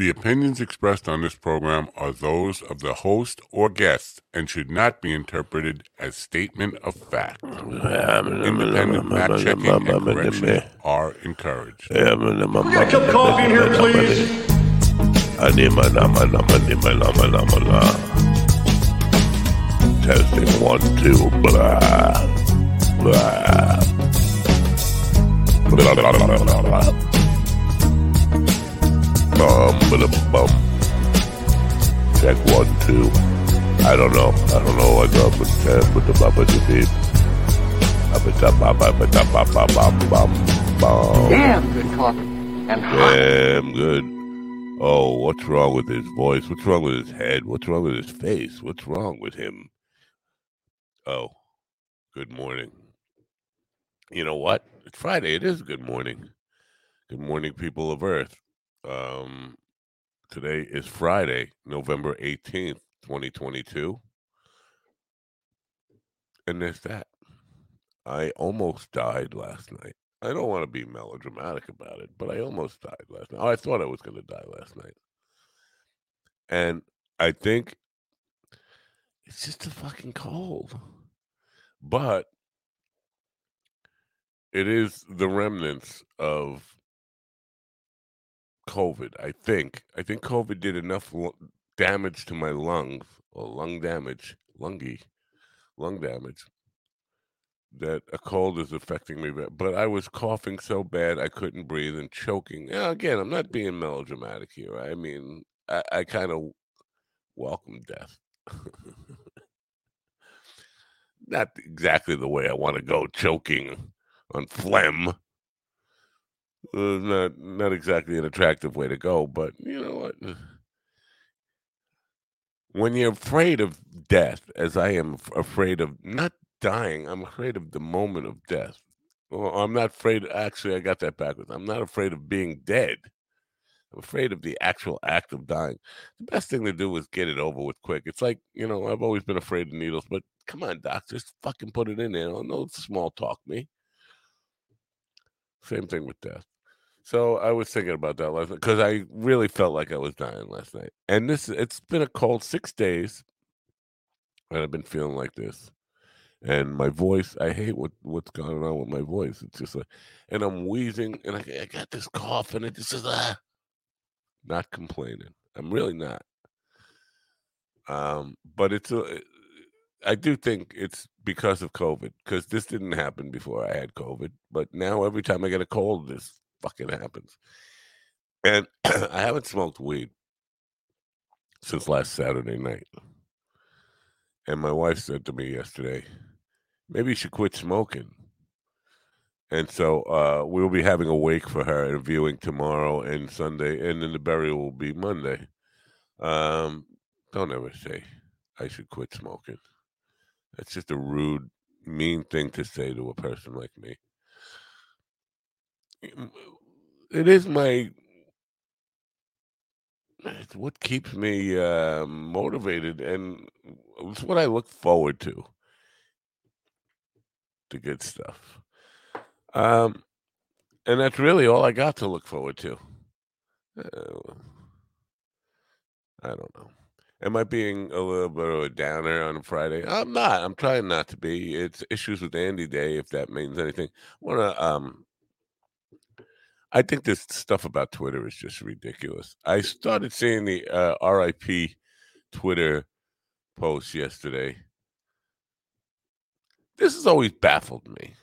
The opinions expressed on this program are those of the host or guest and should not be interpreted as statement of fact. Independent fact checking and correction are encouraged. Get a cup of coffee in here, please? Testing one, two, blah. Blah, blah, blah, blah, blah. Bum, bada, bum. Check one, two. I don't know. I don't know what up with that, with the bubba to beep. Damn good coffee. And hot. Damn good. Oh, what's wrong with his voice? What's wrong with his head? What's wrong with his face? What's wrong with him? Oh, good morning. You know what? It's Friday. It is good morning. Good morning, people of Earth. Um, today is Friday, November 18th, 2022. And there's that. I almost died last night. I don't want to be melodramatic about it, but I almost died last night. Oh, I thought I was going to die last night. And I think it's just a fucking cold. But it is the remnants of COVID, I think. I think COVID did enough lu- damage to my lungs, or lung damage, lungy, lung damage, that a cold is affecting me. But but I was coughing so bad I couldn't breathe and choking. Now, again, I'm not being melodramatic here. I mean, I, I kind of welcome death. not exactly the way I want to go, choking on phlegm. Not not exactly an attractive way to go, but you know what? When you're afraid of death, as I am afraid of not dying, I'm afraid of the moment of death. Well, I'm not afraid. Actually, I got that backwards. I'm not afraid of being dead. I'm afraid of the actual act of dying. The best thing to do is get it over with quick. It's like, you know, I've always been afraid of needles, but come on, doc, just fucking put it in there. No small talk me. Same thing with death. So I was thinking about that last night because I really felt like I was dying last night. And this it's been a cold six days, and I've been feeling like this. And my voice, I hate what what's going on with my voice. It's just like, and I'm wheezing, and I, I got this cough, and it just is ah, not complaining. I'm really not. Um, but it's a, I do think it's because of COVID, because this didn't happen before I had COVID, but now every time I get a cold, this fucking happens. And I haven't smoked weed since last Saturday night. And my wife said to me yesterday, maybe you should quit smoking. And so uh, we'll be having a wake for her and viewing tomorrow and Sunday, and then the burial will be Monday. Um, don't ever say I should quit smoking. That's just a rude, mean thing to say to a person like me. It is my it's what keeps me uh, motivated, and it's what I look forward to. The good stuff. Um, and that's really all I got to look forward to. Uh, I don't know. Am I being a little bit of a downer on a Friday? I'm not. I'm trying not to be. It's issues with Andy Day, if that means anything. I wanna um I think this stuff about Twitter is just ridiculous. I started seeing the uh, RIP Twitter post yesterday. This has always baffled me.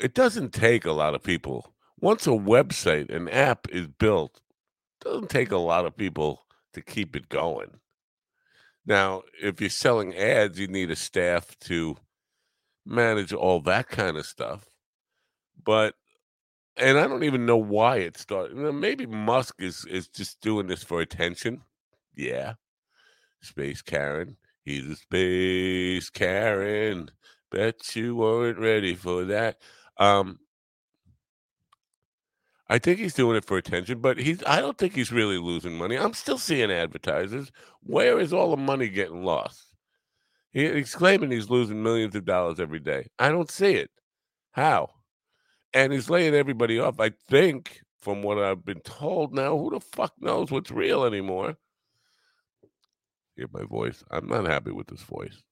It doesn't take a lot of people. Once a website, an app is built, doesn't take a lot of people to keep it going. Now, if you're selling ads, you need a staff to manage all that kind of stuff. But and I don't even know why it started. Maybe Musk is is just doing this for attention. Yeah, Space Karen. He's a Space Karen. Bet you weren't ready for that. Um, I think he's doing it for attention, but he's. I don't think he's really losing money. I'm still seeing advertisers. Where is all the money getting lost? He, he's claiming he's losing millions of dollars every day. I don't see it. How? And he's laying everybody off. I think from what I've been told now, who the fuck knows what's real anymore? Hear my voice. I'm not happy with this voice.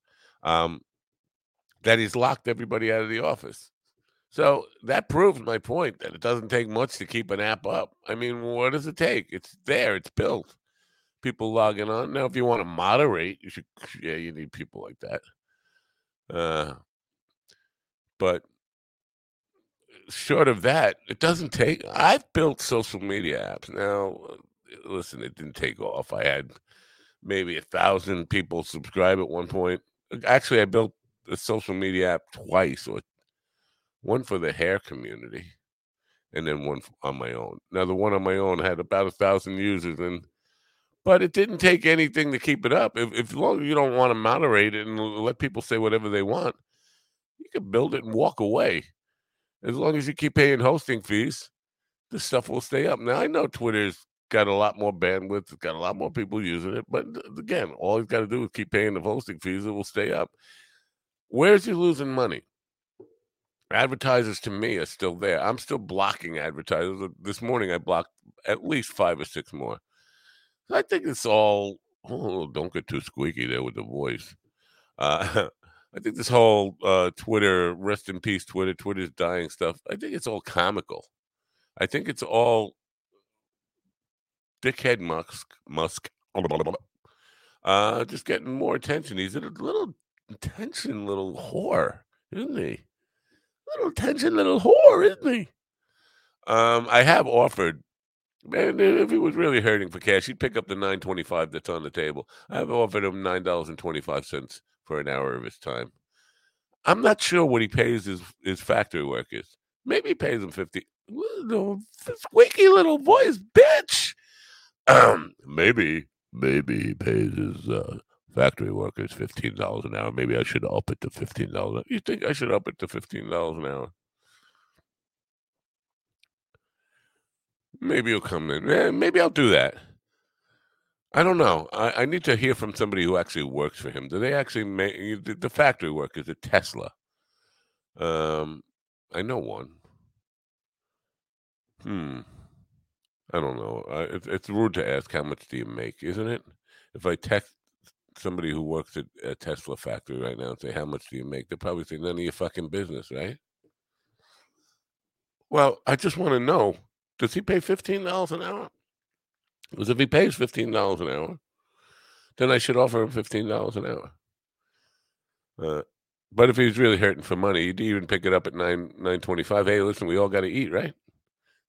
Um, that he's locked everybody out of the office. So that proves my point that it doesn't take much to keep an app up. I mean, what does it take? It's there, it's built. People logging on. Now, if you want to moderate, you should, yeah, you need people like that. Uh, but short of that, it doesn't take. I've built social media apps. Now, uh, listen, it didn't take off. I had maybe a thousand people subscribe at one point. Actually, I built a social media app twice, or one for the hair community, and then one on my own. Now, the one on my own had about a thousand users, and but it didn't take anything to keep it up. If, if long as you don't want to moderate it and let people say whatever they want, you can build it and walk away. As long as you keep paying hosting fees, the stuff will stay up. Now I know Twitter's got a lot more bandwidth, it's got a lot more people using it, but again, all you've got to do is keep paying the hosting fees, it will stay up. Where's you losing money? Advertisers to me are still there. I'm still blocking advertisers. This morning I blocked at least five or six more. I think it's all. Oh, don't get too squeaky there with the voice. Uh, I think this whole uh, Twitter, rest in peace, Twitter, Twitter's dying stuff. I think it's all comical. I think it's all dickhead Musk, Musk, uh, just getting more attention. He's a little attention, little whore, isn't he? Little attention, little whore, isn't he? Um, I have offered Man, if he was really hurting for cash, he'd pick up the nine twenty five that's on the table. I've offered him nine dollars and twenty five cents for an hour of his time. I'm not sure what he pays his his factory workers. Maybe he pays them fifty. No, squeaky little voice, bitch. Um, maybe maybe he pays his uh, factory workers fifteen dollars an hour. Maybe I should up it to fifteen dollars. You think I should up it to fifteen dollars an hour? Maybe he'll come in. Eh, maybe I'll do that. I don't know. I, I, need to hear from somebody who actually works for him. Do they actually make the, the factory workers at Tesla? Um, I know one. Hmm. I don't know. I, it's, it's rude to ask how much do you make, isn't it? If I text somebody who works at a Tesla factory right now and say, How much do you make? They'll probably say, None of your fucking business, right? Well, I just want to know does he pay fifteen dollars an hour? Because if he pays fifteen dollars an hour, then I should offer him fifteen dollars an hour. Uh, but if he's really hurting for money, he'd even pick it up at nine nine twenty five. Hey, listen, we all got to eat, right?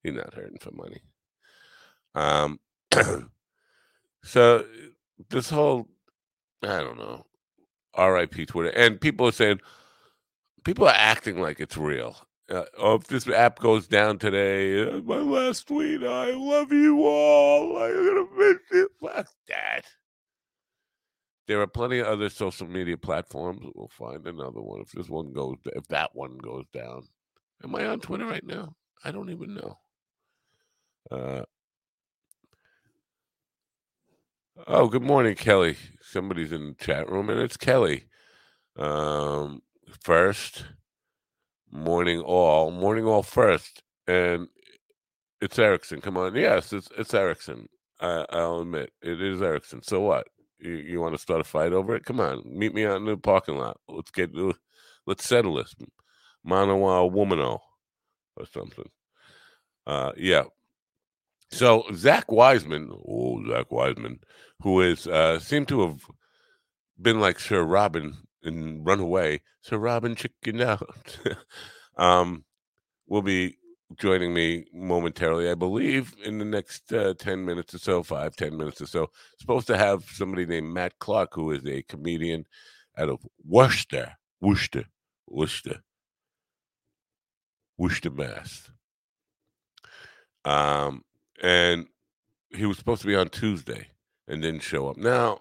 He's not hurting for money. Um, so this whole, I don't know, R.I.P. Twitter, and people are saying, people are acting like it's real. Uh, oh, if this app goes down today, my last tweet, I love you all. I'm gonna miss you. Fuck that. There are plenty of other social media platforms. We'll find another one if this one goes. If that one goes down, am I on Twitter right now? I don't even know. Uh, oh, good morning, Kelly. Somebody's in the chat room, and it's Kelly. Um, first morning all, morning all first, and it's Ericsson. Come on, yes, it's it's Ericsson. I, I'll admit it is Ericsson. So what? You, you want to start a fight over it? Come on, meet me out in the parking lot. Let's get let's settle this. Mano a womano or something. Uh, yeah. So Zack Wiseman, oh Zack Wiseman, who is uh, seemed to have been like Sir Robin and run away. So Robin chicken out. um, will be joining me momentarily, I believe, in the next uh, 10 minutes or so, five, 10 minutes or so. Supposed to have somebody named Matt Clark, who is a comedian out of Worcester, Worcester, Worcester, Worcester, Mass. Um, and he was supposed to be on Tuesday and didn't show up. Now,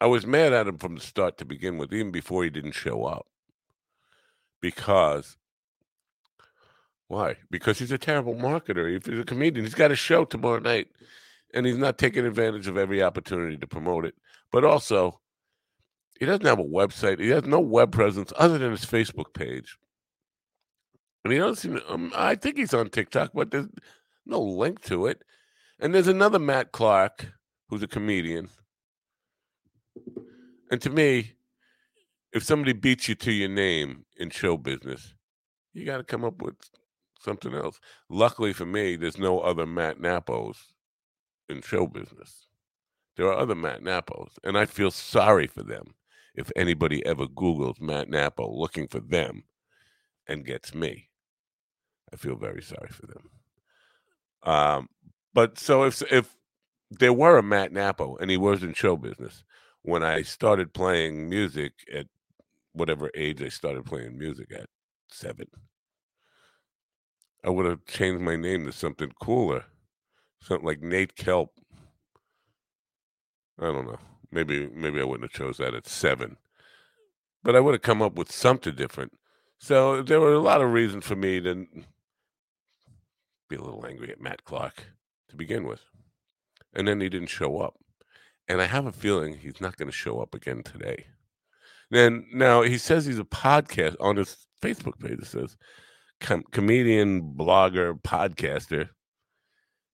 I was mad at him from the start to begin with, even before he didn't show up. Because why? Because he's a terrible marketer. If he's a comedian, he's got a show tomorrow night and he's not taking advantage of every opportunity to promote it. But also, he doesn't have a website. He has no web presence other than his Facebook page. And he doesn't seem. Um, I think he's on TikTok, but there's No link to it. And there's another Matt Clark who's a comedian. And to me, if somebody beats you to your name in show business, you got to come up with something else. Luckily for me, there's no other Matt Nappos in show business. There are other Matt Nappos, and I feel sorry for them if anybody ever Googles Matt Nappo looking for them and gets me. I feel very sorry for them. Um, but so if if there were a Matt Nappo and he was in show business when I started playing music at whatever age I started playing music at seven, I would have changed my name to something cooler, something like Nate Kelp. I don't know. Maybe maybe I wouldn't have chose that at seven, but I would have come up with something different. So there were a lot of reasons for me to be a little angry at Matt Clark to begin with, and then he didn't show up, and I have a feeling he's not going to show up again today. Then now he says he's a podcast on his Facebook page. It says com- comedian, blogger, podcaster.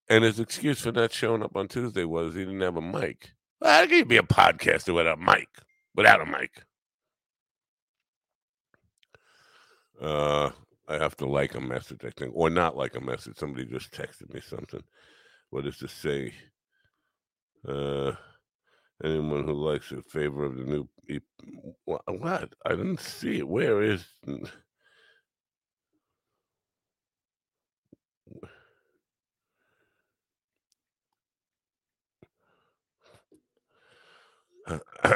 And his excuse for not showing up on Tuesday was he didn't have a mic. Well, how can you be a podcaster without a mic? Without a mic. Uh, I have to like a message, I think, or not like a message. Somebody just texted me something. What does this say? Uh, anyone who likes in favor of the new. What? I didn't see it. Where is?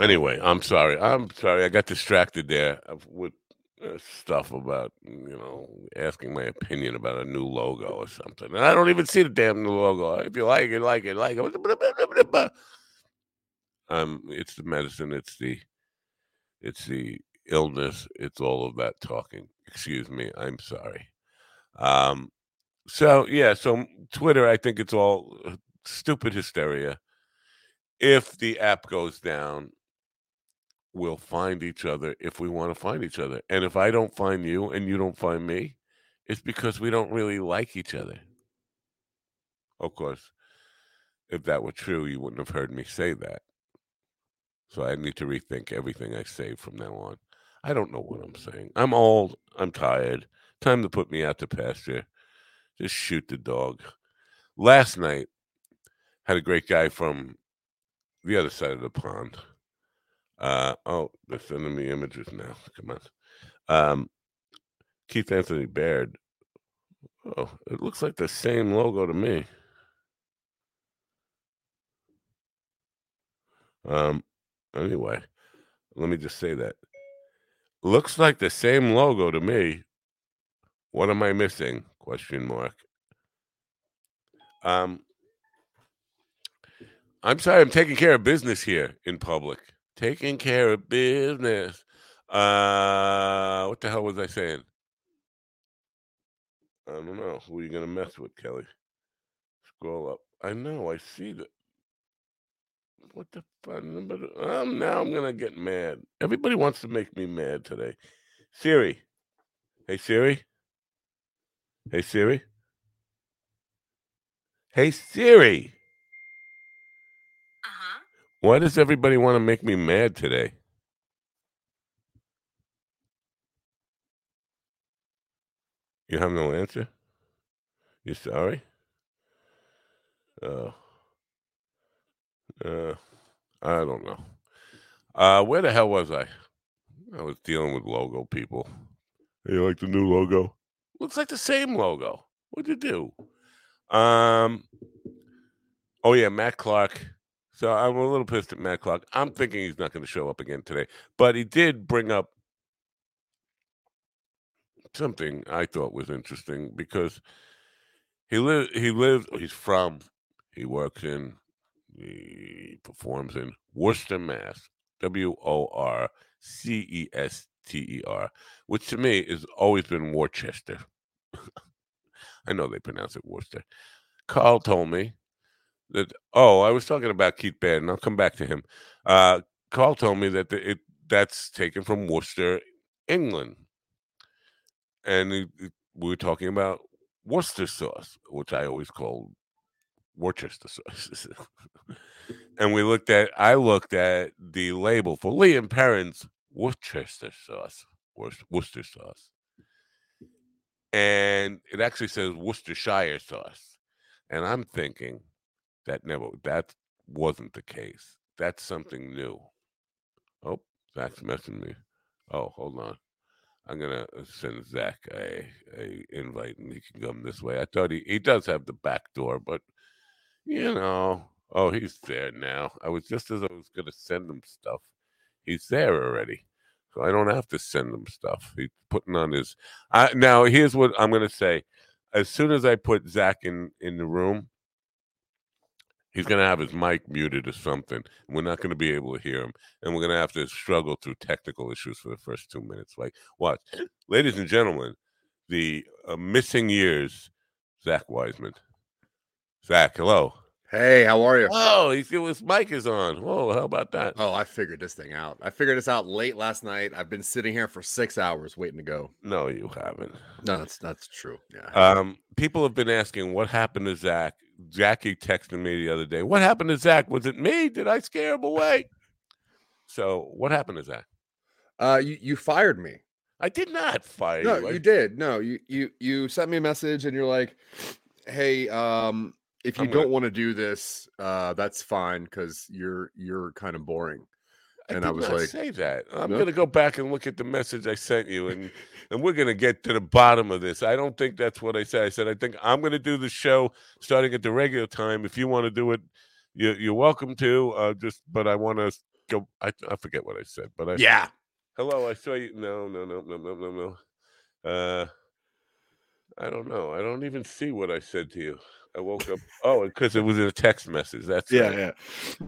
anyway, I'm sorry. I'm sorry. I got distracted there with uh, stuff about you know asking my opinion about a new logo or something, and I don't even see the damn new logo. If you like it, like it, like it. Um, it's the medicine. It's the it's the illness. It's all of that talking. Excuse me. I'm sorry. Um, so yeah, so Twitter, I think it's all uh, stupid hysteria. If the app goes down, we'll find each other if we want to find each other. And if I don't find you and you don't find me, it's because we don't really like each other. Of course, if that were true, you wouldn't have heard me say that. So I need to rethink everything I say from now on. I don't know what I'm saying. I'm old. I'm tired. Time to put me out to pasture. Just shoot the dog. Last night, had a great guy from the other side of the pond. Uh, oh, they're sending me images now. Come on. Um, Keith Anthony Baird. Oh, it looks like the same logo to me. Um, anyway, let me just say that. Looks like the same logo to me. What am I missing? Question mark. Um, I'm sorry, I'm taking care of business here in public. Taking care of business. Uh, what the hell was I saying? I don't know. Who are you gonna mess with, Kelly? Scroll up. I know. I see that. What the fuck? Um, now I'm gonna get mad. Everybody wants to make me mad today. Siri. Hey Siri. Hey Siri. Hey Siri. Why does everybody want to make me mad today? You have no answer? You sorry? Oh. Uh, I don't know. Uh, where the hell was I? I was dealing with logo people. Hey, you like the new logo? Looks like the same logo. What'd you do? Um. Oh yeah, Matt Clark so I'm a little pissed at Matt Clark. I'm thinking he's not going to show up again today, but he did bring up something I thought was interesting because he lives. He lives. He's from. He works in. He performs in Worcester, Mass. W O R C E S T E R, which to me has always been Worcester. I know they pronounce it Worcester. Carl told me that oh, I was talking about Keith and I'll come back to him. Uh, Carl told me that the, it that's taken from Worcester, England. and he, we were talking about Worcester sauce, which I always call Worcester sauce. and we looked at, I looked at the label for and Perrins Worcester sauce, Worcester sauce, and it actually says Worcestershire sauce, and I'm thinking that never that wasn't the case. That's something new. Oh, Zack's messing me. Oh, hold on. I'm gonna uh, send Zack a, a invite, and he can come this way. I thought he he does have the back door, but you know, oh, he's there now. I was just as I was gonna send him stuff, he's there already, so I don't have to send him stuff. He's putting on his. I, now, here's what I'm gonna say. As soon as I put Zack in in the room, he's going to have his mic muted or something. We're not going to be able to hear him, and we're going to have to struggle through technical issues for the first two minutes. Like, watch, ladies and gentlemen, the uh, missing years, Zack Wiseman. Zack, hello. Hey, how are you? Oh, he feel his mic is on. Whoa, how about that? Oh, I figured this thing out. I figured this out late last night. I've been sitting here for six hours waiting to go. No, you haven't. No, that's that's true. Yeah. Um, people have been asking what happened to Zack. Jackie texted me the other day. What happened to Zack? Was it me? Did I scare him away? So, what happened to Zack? Uh, you you fired me. I did not fire no, you. No, you did. No, you you you sent me a message and you're like, "Hey, um, if you don't want to do this, uh, that's fine because you're you're kind of boring." I and did I was like, say that. I'm No? gonna go back and look at the message I sent you, and and we're gonna get to the bottom of this. I don't think that's what I said. I said I think I'm gonna do the show starting at the regular time. If you want to do it, you, you're welcome to. Uh, just, but I want to go. I I forget what I said, but I "Yeah, hello. I saw you. No, no, no, no, no, no, no. Uh, I don't know. I don't even see what I said to you. I woke up. Oh, because it was in a text message. That's yeah, right. yeah."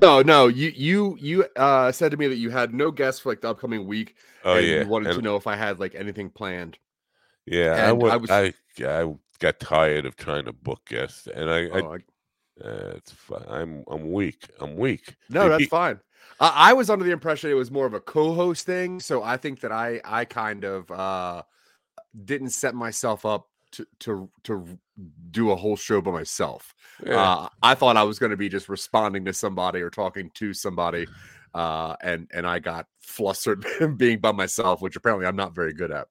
No, no, you you you uh said to me that you had no guests for like the upcoming week. Oh and yeah. you wanted And- to know if I had like anything planned. Yeah, I, And I I, was- I got tired of trying to book guests, and I, I Oh, I, uh, it's fine. I'm I'm weak. I'm weak. no, that's fine. I, I was under the impression it was more of a co-host thing, so I think that I I kind of uh didn't set myself up to to to do a whole show by myself. Yeah. Uh, I thought I was going to be just responding to somebody or talking to somebody, uh, and and I got flustered being by myself, which apparently I'm not very good at.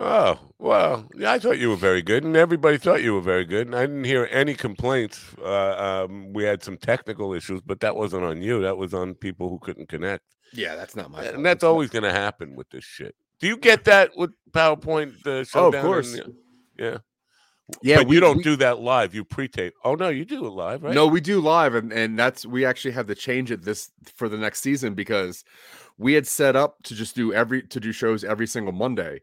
oh well, yeah. I thought you were very good, and everybody thought you were very good, and I didn't hear any complaints. Uh, um, we had some technical issues, but that wasn't on you. That was on people who couldn't connect, Yeah, that's not my. and that's always going to happen with this shit. Do you get that with PowerPoint? The Oh, of course. and- yeah. Yeah, but we- you don't we- do that live. You pre-tape. Oh no, you do it live, right? No, we do live, and and that's we actually had to change it this for the next season because we had set up to just do every to do shows every single Monday,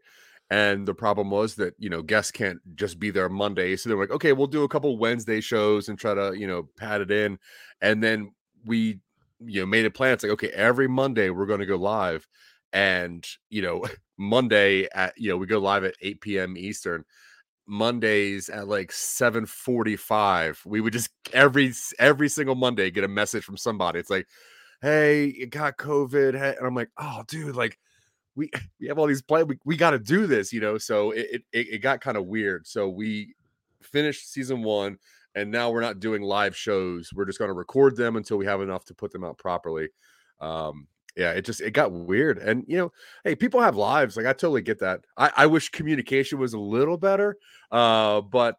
and the problem was that you know guests can't just be there Monday, so they're like, okay, we'll do a couple Wednesday shows and try to you know pad it in, and then we you know made a plan. It's like okay, every Monday we're going to go live, and you know Monday at you know we go live at eight p.m. Eastern. Mondays at like 7:45 we would just every every single Monday get a message from somebody. It's like hey you got covid hey," and I'm like oh dude like we we have all these plans we, we got to do this you know? So it it, it got kind of weird. So we finished season 1 and now we're not doing live shows. We're just going to record them until we have enough to put them out properly. Um yeah it just it got weird and you know hey people have lives like i totally get that i, I wish communication was a little better uh but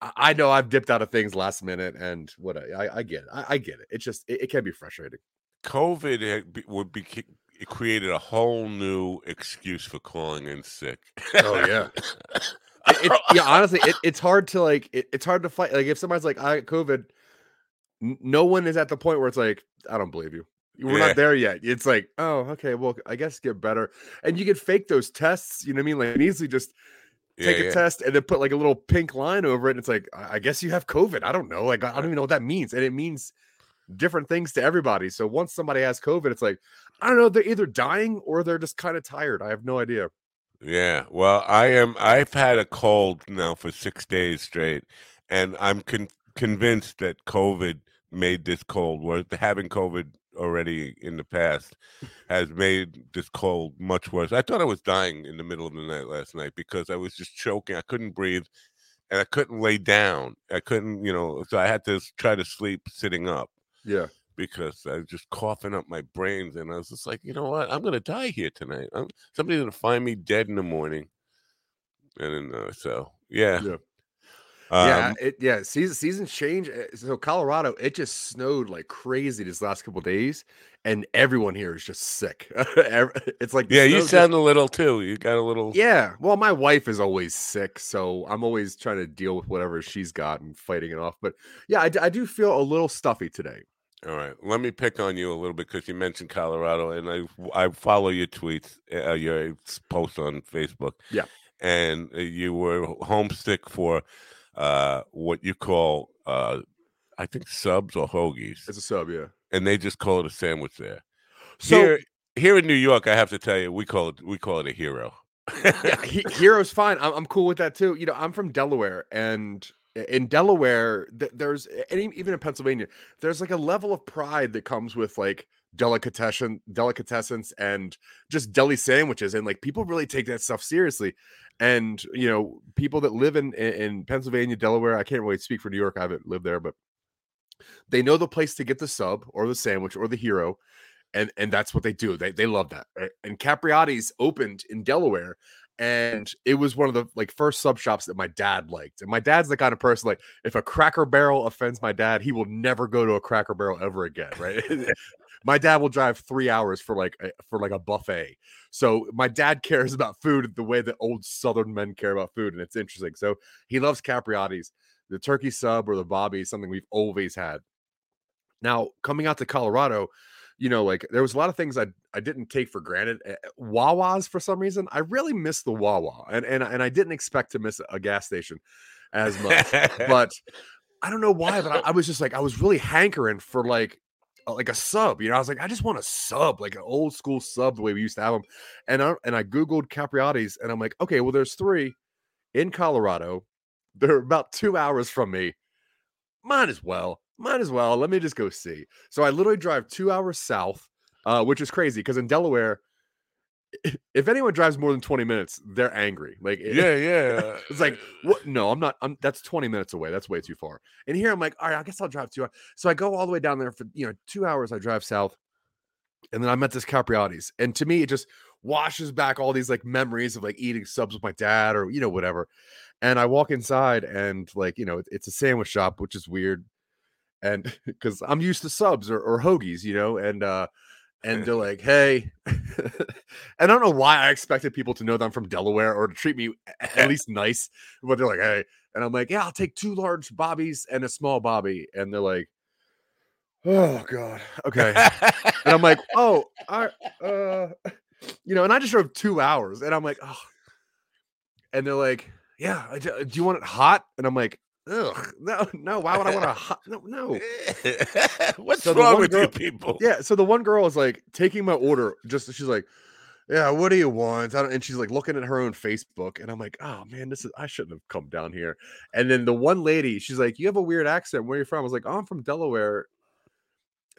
I- i know i've dipped out of things last minute and what i i, I get it I, I get it it's just it, it can be frustrating COVID would be it created a whole new excuse for calling in sick. Oh, yeah. It- yeah honestly it, it's hard to like it, it's hard to fight like if somebody's like i got covid no one is at the point where it's like i don't believe you we're Yeah. not there yet it's like oh okay well i guess get better and you can fake those tests you know what i mean like easily just take Yeah, a yeah. test and then put like a little pink line over it. And it's like, I guess you have COVID. I don't know. Like, I I don't even know what that means. And it means different things to everybody. So once somebody has COVID, it's like, I don't know, they're either dying or they're just kind of tired. I have no idea. Yeah. Well, I am. I've had a cold now for six days straight, and I'm con- convinced that COVID made this cold. worse. having COVID already in the past has made this cold much worse. I thought I was dying in the middle of the night last night because I was just choking. I couldn't breathe and I couldn't lay down. I couldn't, you know, so I had to try to sleep sitting up Yeah. because I was just coughing up my brains. And I was just like, you know what? I'm going to die here tonight. I'm, somebody's going to find me dead in the morning. And then, uh, so, yeah. Yeah. Um, yeah, it, yeah. Season seasons change. uh, So Colorado, it just snowed like crazy these last couple days, and everyone here is just sick. It's like yeah, you snow just- sound a little too. You got a little. Yeah. Well, my wife is always sick, so I'm always trying to deal with whatever she's got and fighting it off. But yeah, I do feel a little stuffy today. All right, let me pick on you a little bit because you mentioned Colorado, and I I follow your tweets, uh, your posts on Facebook. Yeah. and uh, you were homesick for uh, what you call, uh, I think, subs or hoagies, It's a sub, yeah. and they just call it a sandwich there. So here, here in New York, I have to tell you, we call it we call it a hero. yeah, he, Hero's fine. I'm, I'm cool with that too. You know, I'm from Delaware, and in Delaware, th- there's and even in Pennsylvania, there's like a level of pride that comes with like delicatessen, delicatessens, and just deli sandwiches, and like people really take that stuff seriously. And you know, people that live in in, Pennsylvania, Delaware, I can't really speak for New York. I haven't lived there, but they know the place to get the sub or the sandwich or the hero and and that's what they do they they love that right? and capriotti's opened in delaware and it was one of the like first sub shops that my dad liked and my dad's the kind of person like if a cracker barrel offends my dad he will never go to a cracker barrel ever again right my dad will drive three hours for like a, for like a buffet so my dad cares about food the way that old southern men care about food and it's interesting so he loves capriotti's the turkey sub or the bobby something we've always had now coming out to colorado you know, like there was a lot of things I I didn't take for granted. Eh, Wawa's for some reason, I really miss the Wawa, and and and I didn't expect to miss a gas station as much. but I don't know why, but I, I was just like I was really hankering for like like a sub. You know, I was like I just want a sub, like an old school sub the way we used to have them. And I and I googled Capriotti's, and I'm like, okay, well, there's three in Colorado. They're about two hours from me. Might as well. Might as well. Let me just go see. So I literally drive two hours south, uh, which is crazy because in Delaware, if anyone drives more than 20 minutes, they're angry. Like, it- yeah, yeah. it's like, what? No, I'm not. I'm that's 20 minutes away. That's way too far. And here I'm like, all right, I guess I'll drive two hours. So I go all the way down there for you know two hours. I drive south, and then I met this Capriotti's, and to me, it just washes back all these like memories of like eating subs with my dad or you know whatever. And I walk inside, and like you know, it- it's a sandwich shop, which is weird, and because I'm used to subs or, or hoagies, you know, and uh and they're like, "Hey," and I don't know why I expected people to know that I'm from Delaware or to treat me at least nice, but they're like, "Hey," and I'm like, "Yeah, I'll take two large bobbies and a small bobby," and they're like, "Oh God, okay," and I'm like, "Oh, I, uh, you know," and I just drove two hours, and I'm like, "Oh," and they're like, "Yeah, do you want it hot?" And I'm like, "Ugh, no, no, why would I want to? No, no." What's So wrong with you girl- people? Yeah. So the one girl is like taking my order. Just she's like, "Yeah, what do you want?" I don't, and she's like looking at her own Facebook, and I'm like, "Oh man, this is I shouldn't have come down here." And then the one lady, she's like, "You have a weird accent. Where are you from?" I was like, "Oh, I'm from Delaware."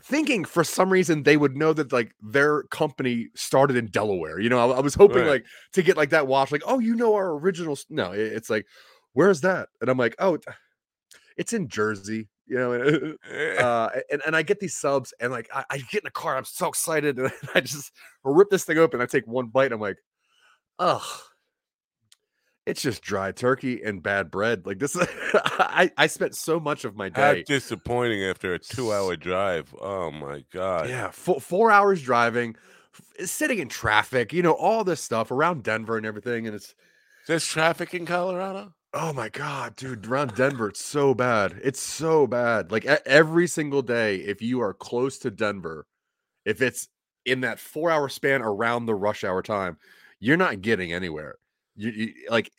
Thinking for some reason they would know that like their company started in Delaware. You know, I, I was hoping Right. like to get like that wash, like, "Oh, you know our original." No, it- it's like, "Where's that?" And I'm like, "Oh, it's in Jersey." You know, uh, and, and I get these subs and like I, I get in the car, I'm so excited, and I just rip this thing open. I take one bite, and I'm like, ugh, it's just dry turkey and bad bread. Like this, I I spent so much of my How day. disappointing after a two-hour drive. Oh my god. Yeah, four, four hours driving, sitting in traffic, you know, all this stuff around Denver and everything, and it's There's traffic in Colorado. Oh my god, dude, around Denver, it's so bad. It's so bad. Like every single day, if you are close to Denver, if it's in that four hour span around the rush hour time, you're not getting anywhere. You, you like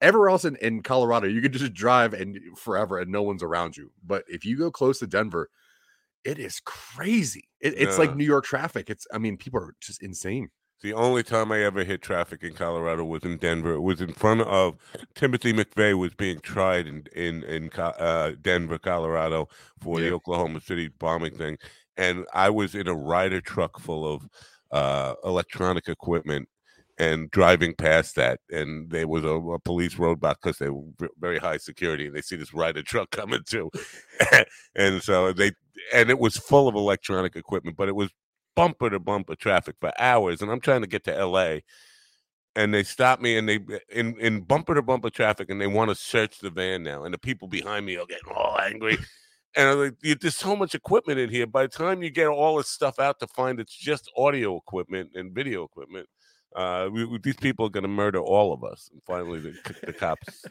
everywhere else in, in Colorado, you could just drive and forever and no one's around you. But if you go close to Denver, it is crazy. It, it's like New York traffic. It's I mean, people are just insane. The only time I ever hit traffic in Colorado was in Denver. It was in front of Timothy McVeigh was being tried in in in uh, Denver, Colorado, for Yeah. the Oklahoma City bombing thing, and I was in a Ryder truck full of uh, electronic equipment and driving past that, and there was a, a police roadblock because they were very high security, and they see this Ryder truck coming too, and so they and it was full of electronic equipment, but it was bumper to bumper traffic for hours, and I'm trying to get to L.A. And they stop me, and they in in bumper to bumper traffic, and they want to search the van now, and the people behind me are getting all angry. And I'm like, there's so much equipment in here. By the time you get all this stuff out to find it's just audio equipment and video equipment, uh, we, we- these people are going to murder all of us. And finally, the, the cops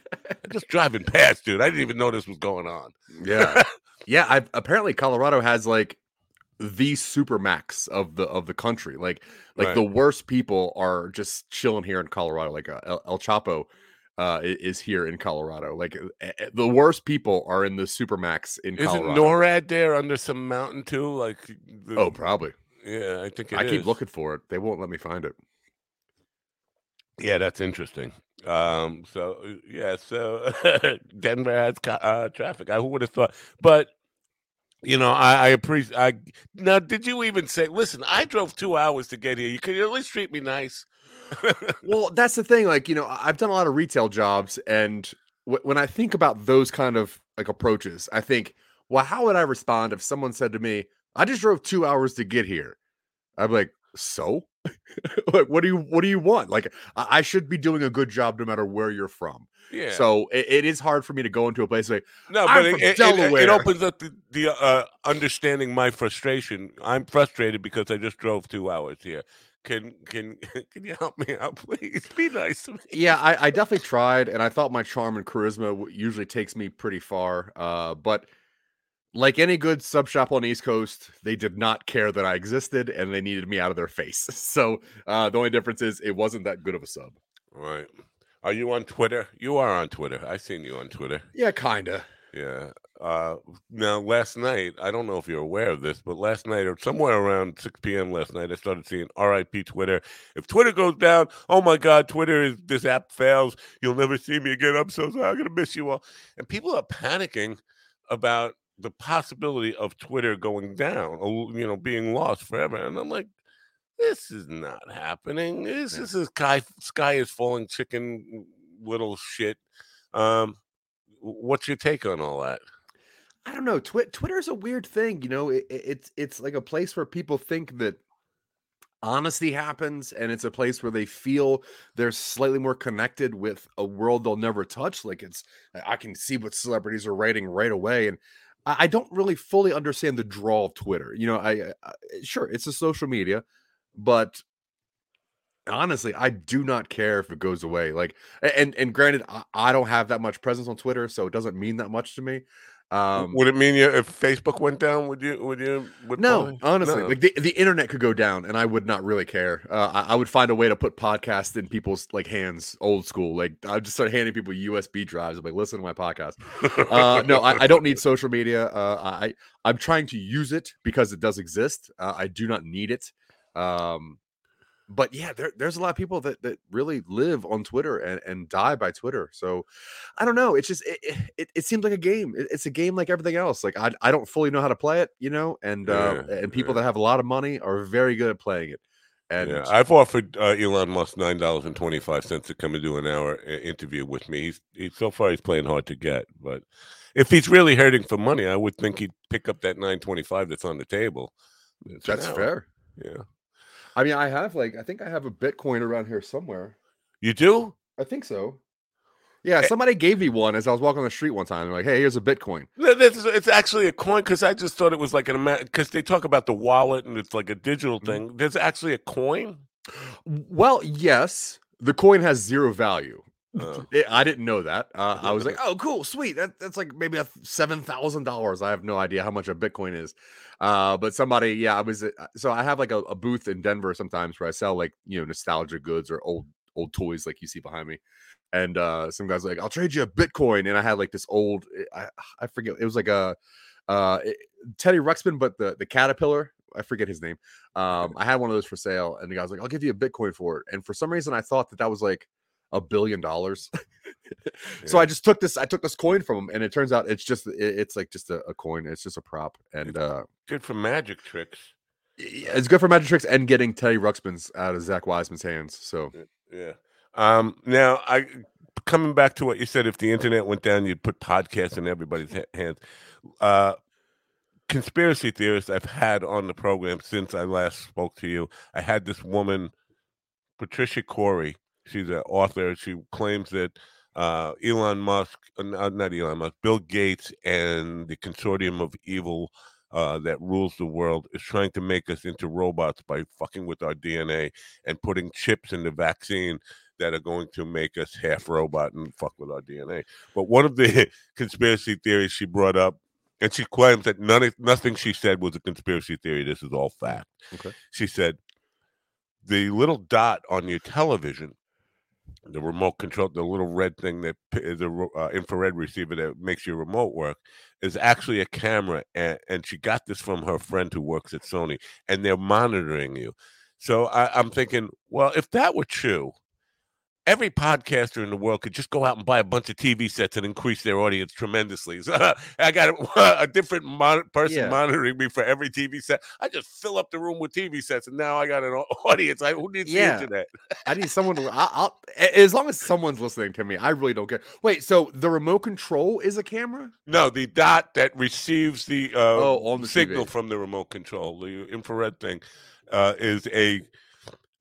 just driving past, dude. I didn't even know this was going on. Yeah, yeah. I apparently Colorado has like the super max of the of the country. Like like Right. the worst people are just chilling here in Colorado. Like uh, El, El Chapo uh, is here in Colorado. Like uh, the worst people are in the super max in Isn't Colorado. NORAD there under some mountain too? Like, the- oh, probably. yeah, I think it I keep looking for it. They won't let me find it. Yeah, that's interesting. Um, so uh, yeah, so Denver has uh, traffic. I who would have thought, but you know, I, I appreciate. I now, did you even say? Listen, I drove two hours to get here. You could at least treat me nice. Well, that's the thing. Like, you know, I've done a lot of retail jobs, and w- when I think about those kind of like approaches, I think, well, how would I respond if someone said to me, "I just drove two hours to get here"? Be like, "So, like, what do you what do you want? Like, I, I should be doing a good job no matter where you're from." Yeah. So it, it is hard for me to go into a place like, No, but it, it, it- opens up the, the uh, understanding my frustration. I'm frustrated because I just drove two hours here. Can can can you help me out, please? Be nice to me. Yeah, I, I definitely tried, and I thought my charm and charisma usually takes me pretty far. Uh, but like any good sub shop on the East Coast, they did not care that I existed, and they needed me out of their face. So uh, the only difference is it wasn't that good of a sub. Right. Are you on Twitter? You are on Twitter. I've seen you on Twitter. Yeah, kinda. Yeah. Uh, now, last night, I don't know if you're aware of this, but last night or somewhere around 6 p.m. last night, I started seeing RIP Twitter. If Twitter goes down, oh my God, Twitter is this app fails. You'll never see me again. I'm so sorry. I'm going to miss you all. And people are panicking about the possibility of Twitter going down, or, you know, being lost forever. And I'm like, this is not happening. This, this is sky, sky is falling chicken little shit. Um, what's your take on all that? I don't know. Twi- Twitter is a weird thing. You know, it, it- it's it's like a place where people think that honesty happens, and it's a place where they feel they're slightly more connected with a world they'll never touch. Like it's, I can see what celebrities are writing right away, and I, I don't really fully understand the draw of Twitter. You know, I, I sure it's a social media, but honestly i do not care if it goes away like and and granted I, I don't have that much presence on twitter so it doesn't mean that much to me um would it mean you if Facebook went down? Would you? Would you? Would no probably- honestly No. like the, the internet could go down and i would not really care uh, I, I would find a way to put podcasts in people's like hands old school like i would just start handing people usb drives I'm like listen to my podcast uh no I, I don't need social media uh i i'm trying to use it because it does exist uh, i do not need it um but yeah there, there's a lot of people that that really live on twitter and and die by twitter so i don't know it's just it it, it- seems like a game It- it's a game like everything else like i, I don't fully know how to play it you know and uh Yeah, and people yeah. that have a lot of money are very good at playing it and yeah, I've offered uh, Elon Musk nine dollars and twenty five cents to come and do an hour uh, interview with me. He's, he's so far he's playing hard to get, but if he's really hurting for money, I would think he'd pick up that nine twenty five that's on the table. It's that's fair Yeah, i mean i have like i think i have a bitcoin around here somewhere you do. I think so. Yeah, Eh somebody gave me one as I was walking on the street one time. They're like, "Hey, here's a Bitcoin." It's actually a coin because I just thought it was like an amount because they talk about the wallet and it's like a digital Mhm. thing. There's actually a coin. Well, yes, the coin has zero value. Uh, Eh, I didn't know that. Uh, I was like, "Oh, cool, sweet. That, that's like maybe a seven thousand dollars." I have no idea how much a Bitcoin is. Uh, but somebody, yeah, I was. uh, So I have like a, a booth in Denver sometimes where I sell like you know nostalgia goods or old old toys like you see behind me. And uh, some guys like, "I'll trade you a Bitcoin," and I had like this old, eh, I I forget, it was like a uh it- Teddy Ruxpin, but the the caterpillar. I forget his name. Um, I had one of those for sale, and the guy was like, "I'll give you a Bitcoin for it." And for some reason, I thought that that was like a billion dollars. so I just took this. I took this coin from him, and it turns out it's just it, it's like just a, a coin. It's just a prop, and uh, Good for magic tricks. yeah, it's good for magic tricks and getting Teddy Ruxpin's out of Zack Wiseman's hands. So Yeah. Um, now I coming back to what you said, if the internet went down, you'd put podcasts in everybody's hands. Uh, conspiracy theorists I've had on the program since I last spoke to you. I had this woman, Patricia Corey. She's an author. She claims that uh, Elon Musk, uh, not Elon Musk, Bill Gates, and the consortium of evil uh, that rules the world is trying to make us into robots by fucking with our DNA and putting chips in the vaccine that are going to make us half robot and fuck with our DNA. But one of the conspiracy theories she brought up, and she claims that none of, nothing she said was a conspiracy theory. This is all fact. Okay. She said the little dot on your television, the remote control, the little red thing that is a uh, infrared receiver that makes your remote work, is actually a camera. And, and she got this from her friend who works at Sony, and they're monitoring you. So I, I'm thinking, well, if that were true, every podcaster in the world could just go out and buy a bunch of TV sets and increase their audience tremendously. So I got a, a different mon- person Yeah. monitoring me for every TV set. I just fill up the room with TV sets, and now I got an audience. I, who needs Yeah. the internet? I need someone to. I, I'll as long as someone's listening to me, I really don't care. Wait, so the remote control is a camera? No, the dot that receives the uh, Oh, the signal TV. from the remote control, the infrared thing, uh, is a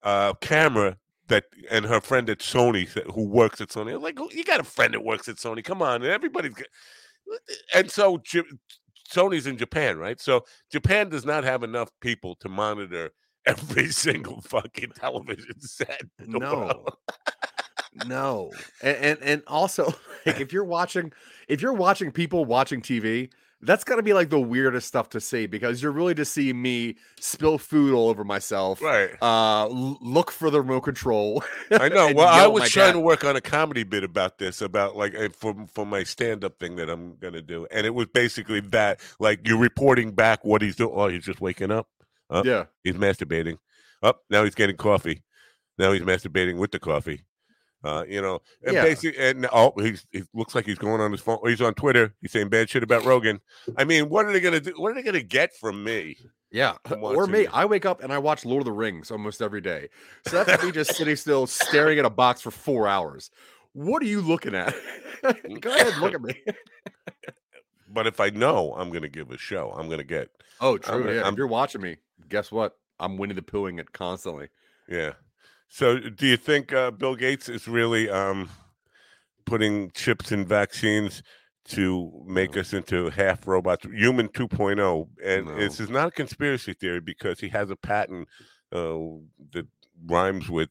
uh, camera that, and her friend at Sony who works at Sony. I'm like, "Oh, you got a friend that works at Sony? Come on, everybody's. Got... And so J- Sony's in Japan, right? So Japan does not have enough people to monitor every single fucking television set. No. No, and, and and also like if you're watching, if you're watching people watching TV, that's got to be like the weirdest stuff to see because you're really just seeing me spill food all over myself. right. Uh, l- look for the remote control. I know. Well, I was trying cat. to work on a comedy bit about this, about like for for my stand up thing that I'm gonna do, and it was basically that, like you're reporting back what he's doing. Oh, he's just waking up. Up. Yeah, He's masturbating. Up now, he's getting coffee. Now he's masturbating with the coffee. Uh, you know, and Yeah. basically, and oh, he's he looks like he's going on his phone. He's on Twitter. He's saying bad shit about Rogan. I mean, what are they gonna do? What are they gonna get from me? yeah. Or me. I wake up and I watch Lord of the Rings almost every day. So that's me just sitting still, staring at a box for four hours. What are you looking at? Go ahead, look at me. But if I know I'm gonna give a show, I'm gonna get Oh, true. gonna- yeah. I'm- if you're watching me, guess what? I'm Winnie the Poohing it constantly. Yeah. So do you think uh, Bill Gates is really um, putting chips in vaccines to make No. us into half robots, human 2.0? And No. this is not a conspiracy theory because he has a patent uh, that rhymes with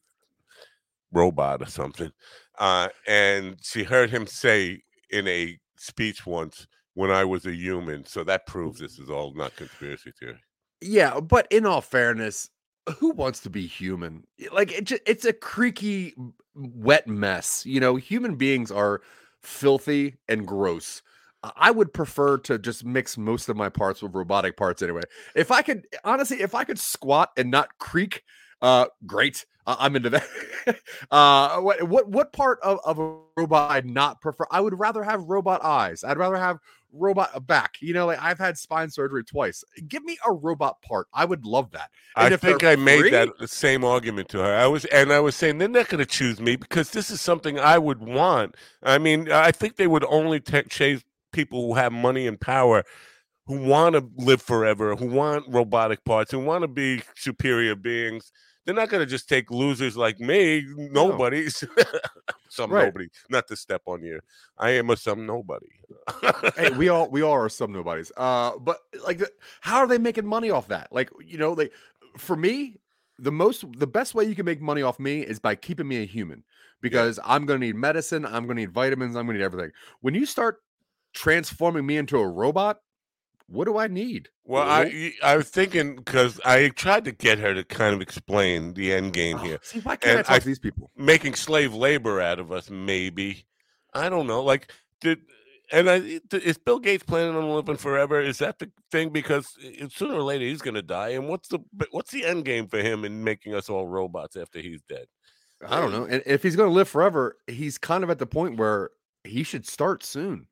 robot or something. Uh, and she heard him say in a speech once, when I was a human. So that proves this is all not conspiracy theory. Yeah, but in all fairness, who wants to be human? Like it just, it's a creaky, wet mess. You know, human beings are filthy and gross. I- would prefer to just mix most of my parts with robotic parts anyway. If I could, honestly, if I could squat and not creak, uh, great. I'm into that. uh, what what what part of, of a robot I'd not prefer? I would rather have robot eyes. I'd rather have robot back. You know, like I've had spine surgery twice. Give me a robot part. I would love that. And I think I made free- that the same argument to her. I was, and I was saying they're not going to choose me because this is something I would want. I mean, I think they would only ta chase people who have money and power, who want to live forever, who want robotic parts, who want to be superior beings. They're not going to just take losers like me. Nobody's some Right. nobody. Not to step on you. I am a some nobody. hey, we all we all are some nobodies. Uh, but like, how are they making money off that? Like, you know, like for me, the most the best way you can make money off me is by keeping me a human because I'm gonna need medicine, I'm gonna need vitamins, I'm gonna need everything. When you start transforming me into a robot, what do I need? Well, I I was thinking because I tried to get her to kind of explain the end game Oh, here, see, why can't I talk I- to these people? making slave labor out of us. Maybe I don't know. Like did and I is Bill Gates planning on living forever? Is that the thing? Because sooner or later he's going to die. And what's the what's the end game for him in making us all robots after he's dead? I don't know. And if he's going to live forever, he's kind of at the point where he should start soon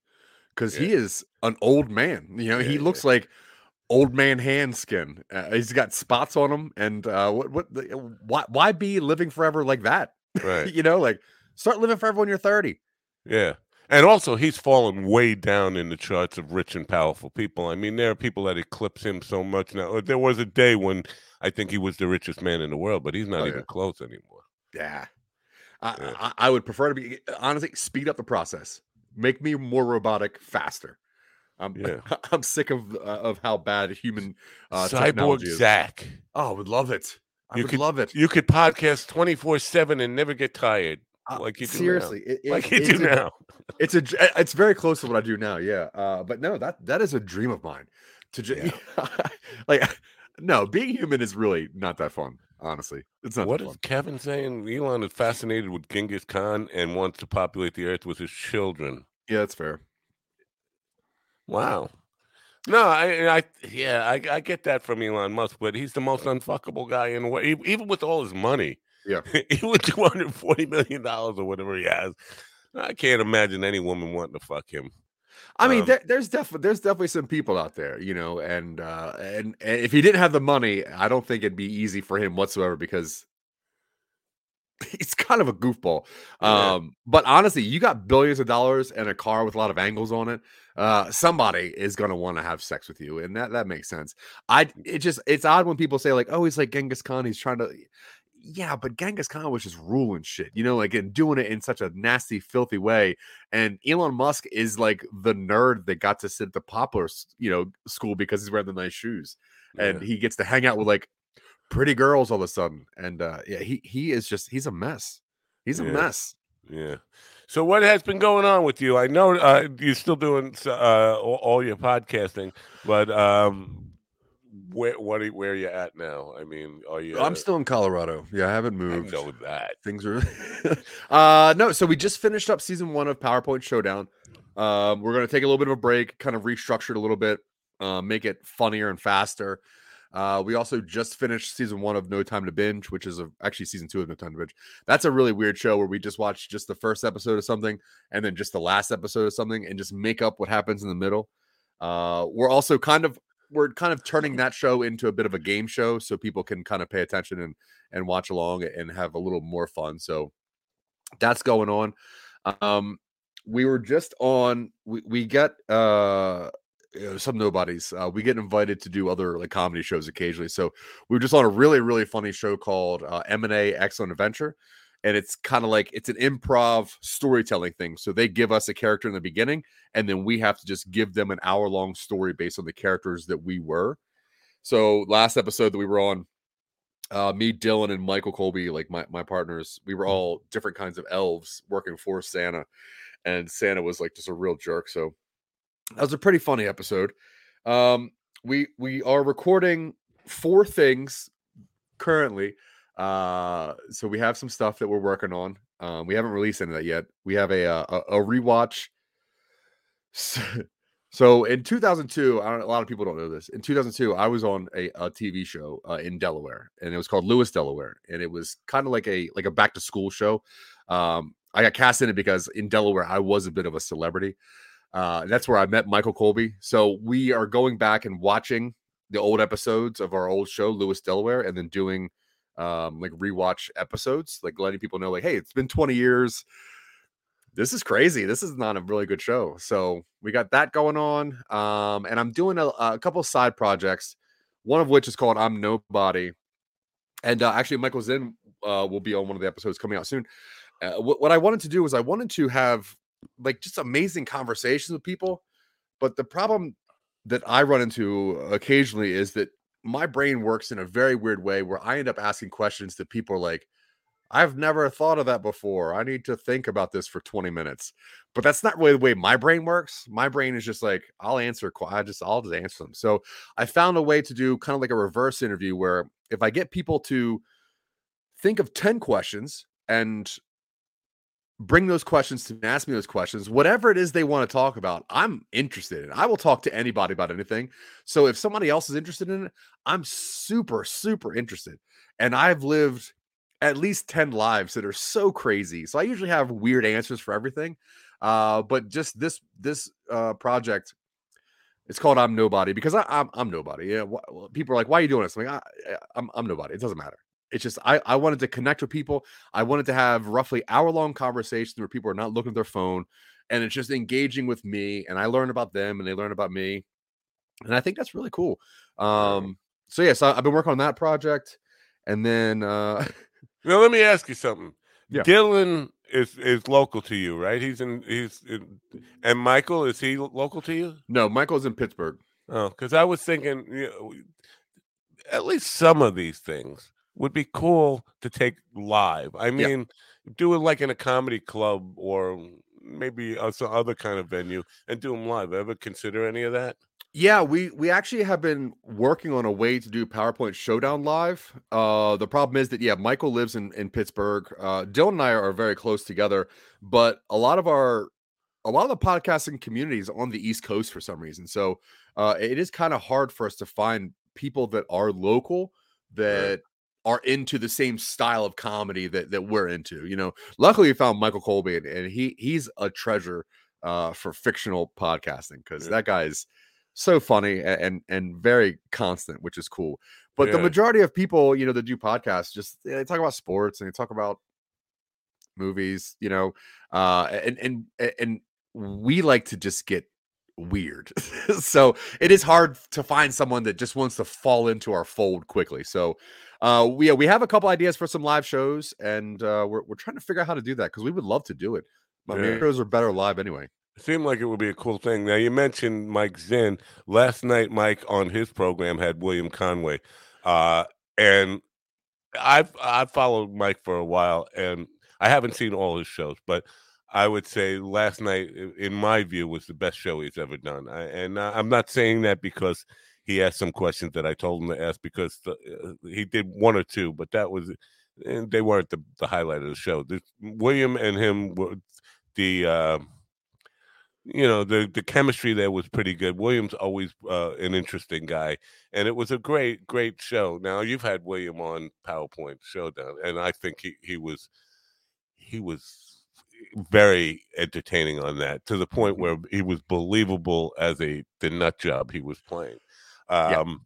because he is an old man. You know, Yeah, he yeah. looks like old man hand skin. Uh, he's got spots on him, and uh, what what the, why why be living forever like that? Right. you know, like start living forever when you're thirty. Yeah. And also, he's fallen way down in the charts of rich and powerful people. I mean, there are people that eclipse him so much now. There was a day when I think he was the richest man in the world, but he's not Oh, even yeah. close anymore. Yeah. I, Yeah. I, I would prefer to be honestly speed up the process, make me more robotic faster. I'm Yeah. I'm sick of uh, of how bad human uh, Cyborg technology. Zack. Oh, I would love it. I You would could- love it. You could podcast 24 7 and never get tired. Uh, like you do now. seriously, it- it- Like you it's do a- now. It's a it's very close to what I do now. Yeah, uh, but no, that that is a dream of mine. To just like, no, being human is really not that fun. Honestly, it's not. What that is fun. Kevin saying? Elon is fascinated with Genghis Khan and wants to populate the earth with his children. Yeah, that's fair. Wow. No, I, I, yeah, I, I get that from Elon Musk, but he's the most unfuckable guy in the e- even with all his money. Yeah. even with two hundred forty million dollars or whatever he has, I can't imagine any woman wanting to fuck him. I mean, Um, there, there's definitely there's definitely some people out there, you know, and uh, and, and if he didn't have the money, I don't think it'd be easy for him whatsoever because he's kind of a goofball. Yeah. Um, but honestly, you got billions of dollars and a car with a lot of angles on it. Uh, somebody is gonna want to have sex with you, and that that makes sense. I it just it's odd when people say like, oh, he's like Genghis Khan, he's trying to. Yeah, but Genghis Khan was just ruling shit, you know, like and doing it in such a nasty, filthy way. And Elon Musk is like the nerd that got to sit at the popular, s- you know, school because he's wearing the nice shoes, and Yeah. he gets to hang out with like pretty girls all of a sudden. And uh yeah, he he is just he's a mess. He's a Yeah. mess. Yeah. So what has been going on with you? I know uh, you're still doing uh, all, all your podcasting, but um, where what are, where are you at now? I mean, are you? I'm still in Colorado. Yeah, I haven't I moved. know that. things are uh no so we just finished up season one of powerpoint showdown um we're going to take a little bit of a break kind of restructure it a little bit uh, make it funnier and faster uh we also just finished season one of no time to binge which is a, actually season two of no time to binge that's a really weird show where we just watch just the first episode of something and then just the last episode of something and just make up what happens in the middle uh we're also kind of we're kind of turning that show into a bit of a game show so people can kind of pay attention and and watch along and have a little more fun. So that's going on. Um, we were just on. We we get uh some nobodies. Uh, we get invited to do other like comedy shows occasionally. So we were just on a really really funny show called uh, M and A Excellent Adventure, and it's kind of like it's an improv storytelling thing. So they give us a character in the beginning, and then we have to just give them an hour long story based on the characters that we were. So last episode that we were on, uh, me, Dylan, and Michael Colby, like my, my partners, we were all different kinds of elves working for Santa, and Santa was like just a real jerk. So that was a pretty funny episode. Um, we we are recording four things currently. Uh, so we have some stuff that we're working on. Um, we haven't released any of that yet. We have a uh, a, a rewatch. So in 2002, I don't, a lot of people don't know this. In 2002, I was on a, a TV show uh, in Delaware, and it was called Lewis Delaware, and it was kind of like a like a back to school show. Um, I got cast in it because in Delaware, I was a bit of a celebrity. Uh, that's where I met Michael Colby. So we are going back and watching the old episodes of our old show, Lewis Delaware, and then doing um, like rewatch episodes, like letting people know, like, hey, it's been 20 years this is crazy. This is not a really good show. So we got that going on. Um, and I'm doing a, a couple side projects, one of which is called I'm Nobody. And uh, actually, Michael Zinn uh, will be on one of the episodes coming out soon. Uh, what I wanted to do was I wanted to have like just amazing conversations with people. But the problem that I run into occasionally is that my brain works in a very weird way where I end up asking questions that people are like, I've never thought of that before. I need to think about this for 20 minutes. But that's not really the way my brain works. My brain is just like, I'll answer, I just, I'll just answer them. So I found a way to do kind of like a reverse interview where if I get people to think of 10 questions and bring those questions to me, ask me those questions, whatever it is they want to talk about, I'm interested in. I will talk to anybody about anything. So if somebody else is interested in it, I'm super, super interested. And I've lived at least 10 lives that are so crazy. So I usually have weird answers for everything. Uh, but just this this uh project, it's called I'm Nobody because I, I'm I'm nobody. Yeah, wh- people are like, "Why are you doing this?" I'm like, I, I'm I'm nobody. It doesn't matter. It's just I I wanted to connect with people. I wanted to have roughly hour long conversations where people are not looking at their phone, and it's just engaging with me, and I learn about them, and they learn about me, and I think that's really cool. Um, so yes, yeah, so I've been working on that project, and then uh, now let me ask you something. Yeah. Dylan is is local to you, right? He's in he's in, and Michael is he local to you? no, Michael's in Pittsburgh. Oh, because I was thinking, you know, at least some of these things would be cool to take live. I Yeah. mean, do it like in a comedy club or maybe uh, some other kind of venue and do them live. Ever consider any of that? Yeah, we we actually have been working on a way to do PowerPoint Showdown live. Uh, the problem is that yeah, Michael lives in in Pittsburgh. Uh, Dylan and I are very close together, but a lot of our a lot of the podcasting community is on the East Coast for some reason. So uh, it is kind of hard for us to find people that are local that are into the same style of comedy that that we're into. You know, luckily we found Michael Colby, and, and he he's a treasure uh, for fictional podcasting because Yeah. that guy is so funny a- and and very constant, which is cool. But the majority of people, you know, that do podcasts, just they talk about sports and they talk about movies, you know, uh, and and and we like to just get weird. so it is hard to find someone that just wants to fall into our fold quickly. So uh we yeah, we have a couple ideas for some live shows and uh we're we're trying to figure out how to do that because we would love to do it. But Yeah. maybe shows are better live anyway. It seemed like it would be a cool thing. Now you mentioned Mike Zinn. Last night, Mike on his program had William Conway, uh, and I've I've followed Mike for a while, and I haven't seen all his shows, but I would say last night, in my view, was the best show he's ever done. I, and uh, I'm not saying that because he asked some questions that I told him to ask because the, uh, he did one or two, but that was and they weren't the, the highlight of the show. William and him were the. Uh, you know the the chemistry there was pretty good. William's always uh, an interesting guy, and it was a great great show. Now you've had William on PowerPoint Showdown, and I think he he was he was very entertaining on that to the point Mm-hmm. where he was believable as a the nut job he was playing. Yeah. Um,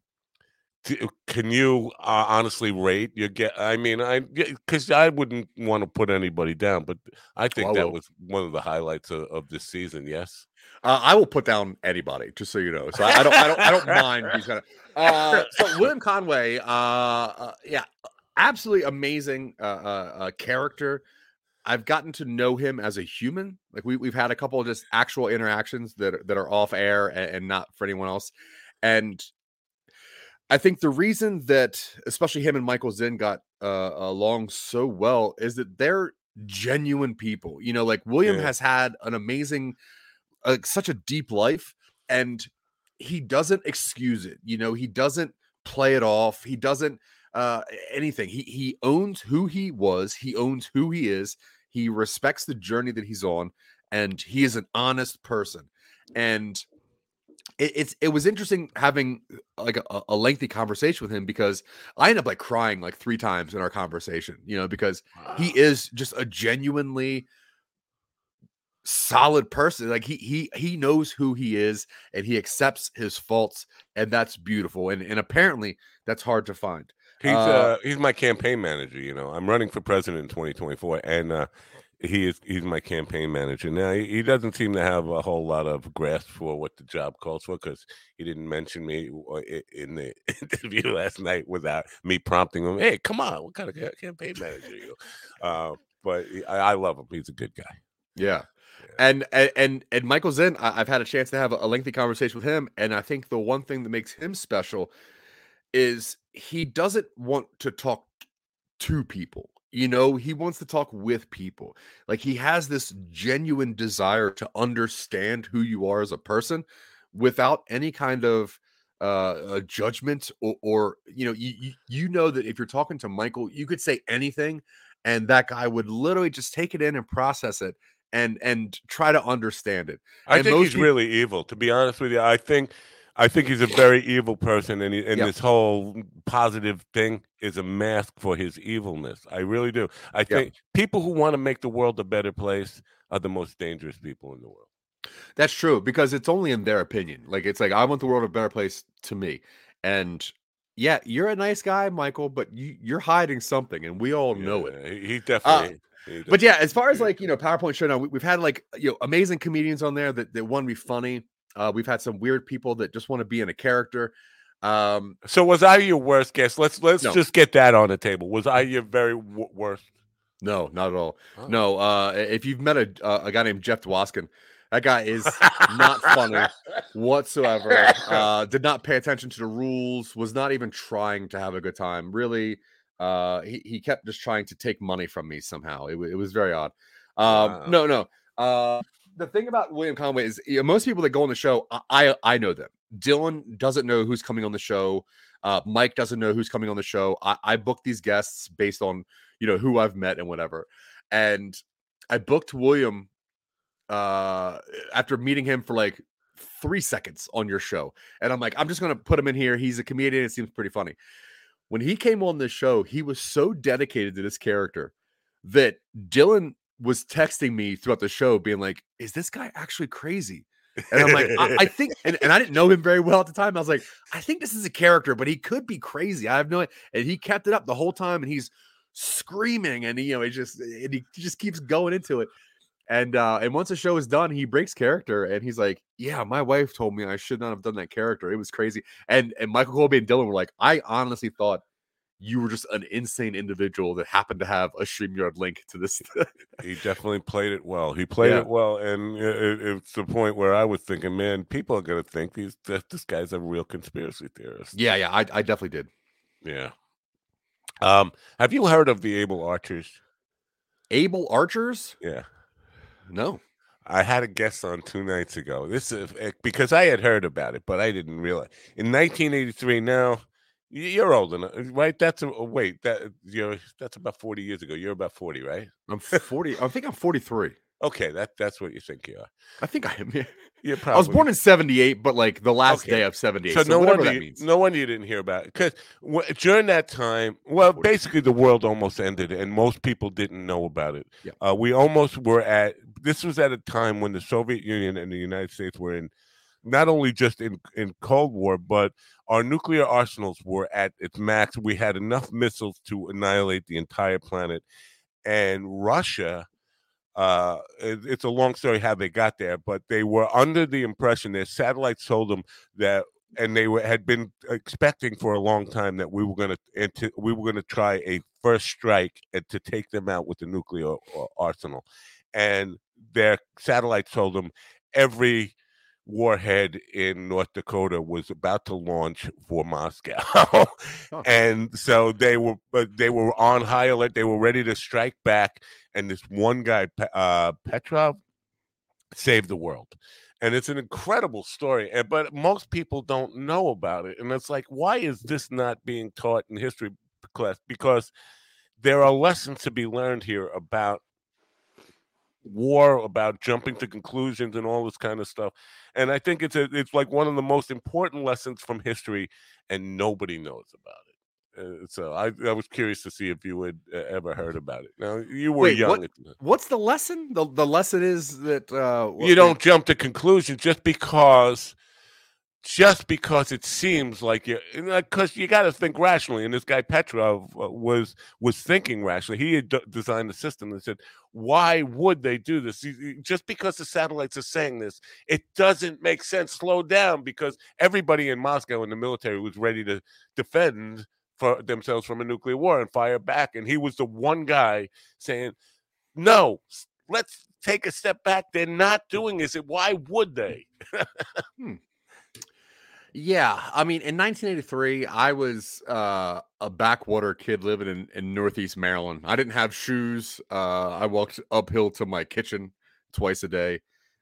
t- can you uh, honestly rate your get? I mean, I because I wouldn't want to put anybody down, but I think I that was one of the highlights of, of this season. Yes. Uh, I will put down anybody, just so you know. So I, I don't, I don't, I don't mind these kind of. Uh, so William Conway, uh, uh, yeah, absolutely amazing uh, uh, uh, character. I've gotten to know him as a human. Like we we've had a couple of just actual interactions that are- that are off air and, and not for anyone else. And I think the reason that especially him and Michael Zinn got uh, along so well is that they're genuine people. You know, like William Yeah. has had an amazing, uh, such a deep life, and he doesn't excuse it. You know, he doesn't play it off. He doesn't uh anything. He he owns who he was. He owns who he is. He respects the journey that he's on, and he is an honest person. And it, it's it was interesting having uh, like a, a lengthy conversation with him because I ended up like crying like three times in our conversation, you know, because he is just a genuinely solid person like he he he knows who he is and he accepts his faults and that's beautiful and and apparently that's hard to find He's Uh, uh, he's my campaign manager. You know, I'm running for president in 2024, and uh, he is he's my campaign manager. Now he, he doesn't seem to have a whole lot of grasp for what the job calls for because he didn't mention me uh, in the interview last night without me prompting him. Hey, come on, what kind of campaign manager are you? Uh, but I, I love him. He's a good guy. yeah and and and, michael zinn i've had a chance to have a lengthy conversation with him and i think the one thing that makes him special is he doesn't want to talk to people you know he wants to talk with people like he has this genuine desire to understand who you are as a person without any kind of uh, judgment or, or you know you, you know that if you're talking to michael you could say anything and that guy would literally just take it in and process it and and try to understand it I And think he's peop- really evil. To be honest with you, I think I think he's a very evil person, and he, and Yep. this whole positive thing is a mask for his evilness. I really do. I think people who want to make the world a better place are the most dangerous people in the world. That's true because it's only in their opinion. Like it's like I want the world a better place to me. And yeah, you're a nice guy, Michael, but you, you're hiding something, and we all know it. He, he uh, definitely. he But yeah, as far as like you know, PowerPoint Showdown, we, we've had like you know amazing comedians on there that that want to be funny. Uh, we've had some weird people that just want to be in a character. Um, So was I your worst guest? Let's let's No. just get that on the table. Was I your very w- worst? no, not at all. Oh. No, uh, if you've met a uh, a guy named Jeff Dwoskin, that guy is not funny whatsoever. Uh, did not pay attention to the rules. Was not even trying to have a good time. Really, uh, he he kept just trying to take money from me somehow. It, it was very odd. Um, Wow. no, no. Uh, the thing about William Conway is you know, most people that go on the show, I, I know them. Dylan doesn't know who's coming on the show. Uh, Mike doesn't know who's coming on the show. I, I book these guests based on you know who I've met and whatever. And I booked William uh after meeting him for like three seconds on your show. And I'm like, I'm just gonna put him in here. He's a comedian, it seems pretty funny. When he came on this show, he was so dedicated to this character that Dylan was texting me throughout the show, being like, Is this guy actually crazy? And I'm like, I, I think, and, and I didn't know him very well at the time. I was like, I think this is a character, but he could be crazy. I have no, and he kept it up the whole time, and he's screaming, and he, you know, he just, and he just keeps going into it. And uh, and once the show is done, he breaks character, and he's like, "Yeah, my wife told me I should not have done that character. It was crazy." And and Michael Colby and Dylan were like, "I honestly thought." You were just an insane individual that happened to have a StreamYard link to this. he definitely played it well. He played Yeah. it well, and it, it- it's the point where I was thinking, man, people are gonna think these that this guy's a real conspiracy theorist. yeah, yeah, I, I definitely did. Yeah. Um, have you heard of the Able Archers? Able Archers? Yeah. No. I had a guest on two nights ago. This is eh, because I had heard about it, but I didn't realize. In 1983, now you're old enough, right? That's a oh, wait. That you're that's about 40 years ago. You're about 40, right? I'm 40. I think I'm 43. Okay, that that's what you think you are. I think I am. Yeah. You're I was born in 78, but like the last Okay. day of 78. So, So, no wonder that you, means. no wonder you didn't hear about it because during that time, well, 40. basically the world almost ended, and most people didn't know about it. Yeah. Uh, we almost were at this was at a time when the Soviet Union and the United States were in not only just in in Cold War, but our nuclear arsenals were at its max. We had enough missiles to annihilate the entire planet, and Russia. Uh, it- it's a long story how they got there, but they were under the impression their satellites told them that and they were, had been expecting for a long time that we were going to we were going to try a first strike and to take them out with the nuclear arsenal and their satellites told them every warhead in North Dakota was about to launch for Moscow. And so they were but they were on high alert they were ready to strike back and this one guy uh Petrov saved the world. And it's an incredible story and but most people don't know about it and it's like why is this not being taught in history class? Because there are lessons to be learned here about war about jumping to conclusions and all this kind of stuff and i think it's a, it's like one of the most important lessons from history and nobody knows about it uh, so I, I was curious to see if you had uh, ever heard about it now you were Wait, young what- at the time. What's the lesson? The the lesson is that uh you don't jump to conclusions just because just because it seems like you because you got to think rationally and this guy petrov uh, was was thinking rationally. He had d- designed the system and said why would they do this? Just because the satellites are saying this it doesn't make sense. Slow down because everybody in moscow in the military was ready to defend for themselves from a nuclear war and fire back and he was the one guy saying no let's take a step back. They're not doing this. Why would they Yeah, I mean, in 1983, I was uh, a backwater kid living in, in Northeast Maryland. I didn't have shoes. Uh, I walked uphill to my kitchen twice a day.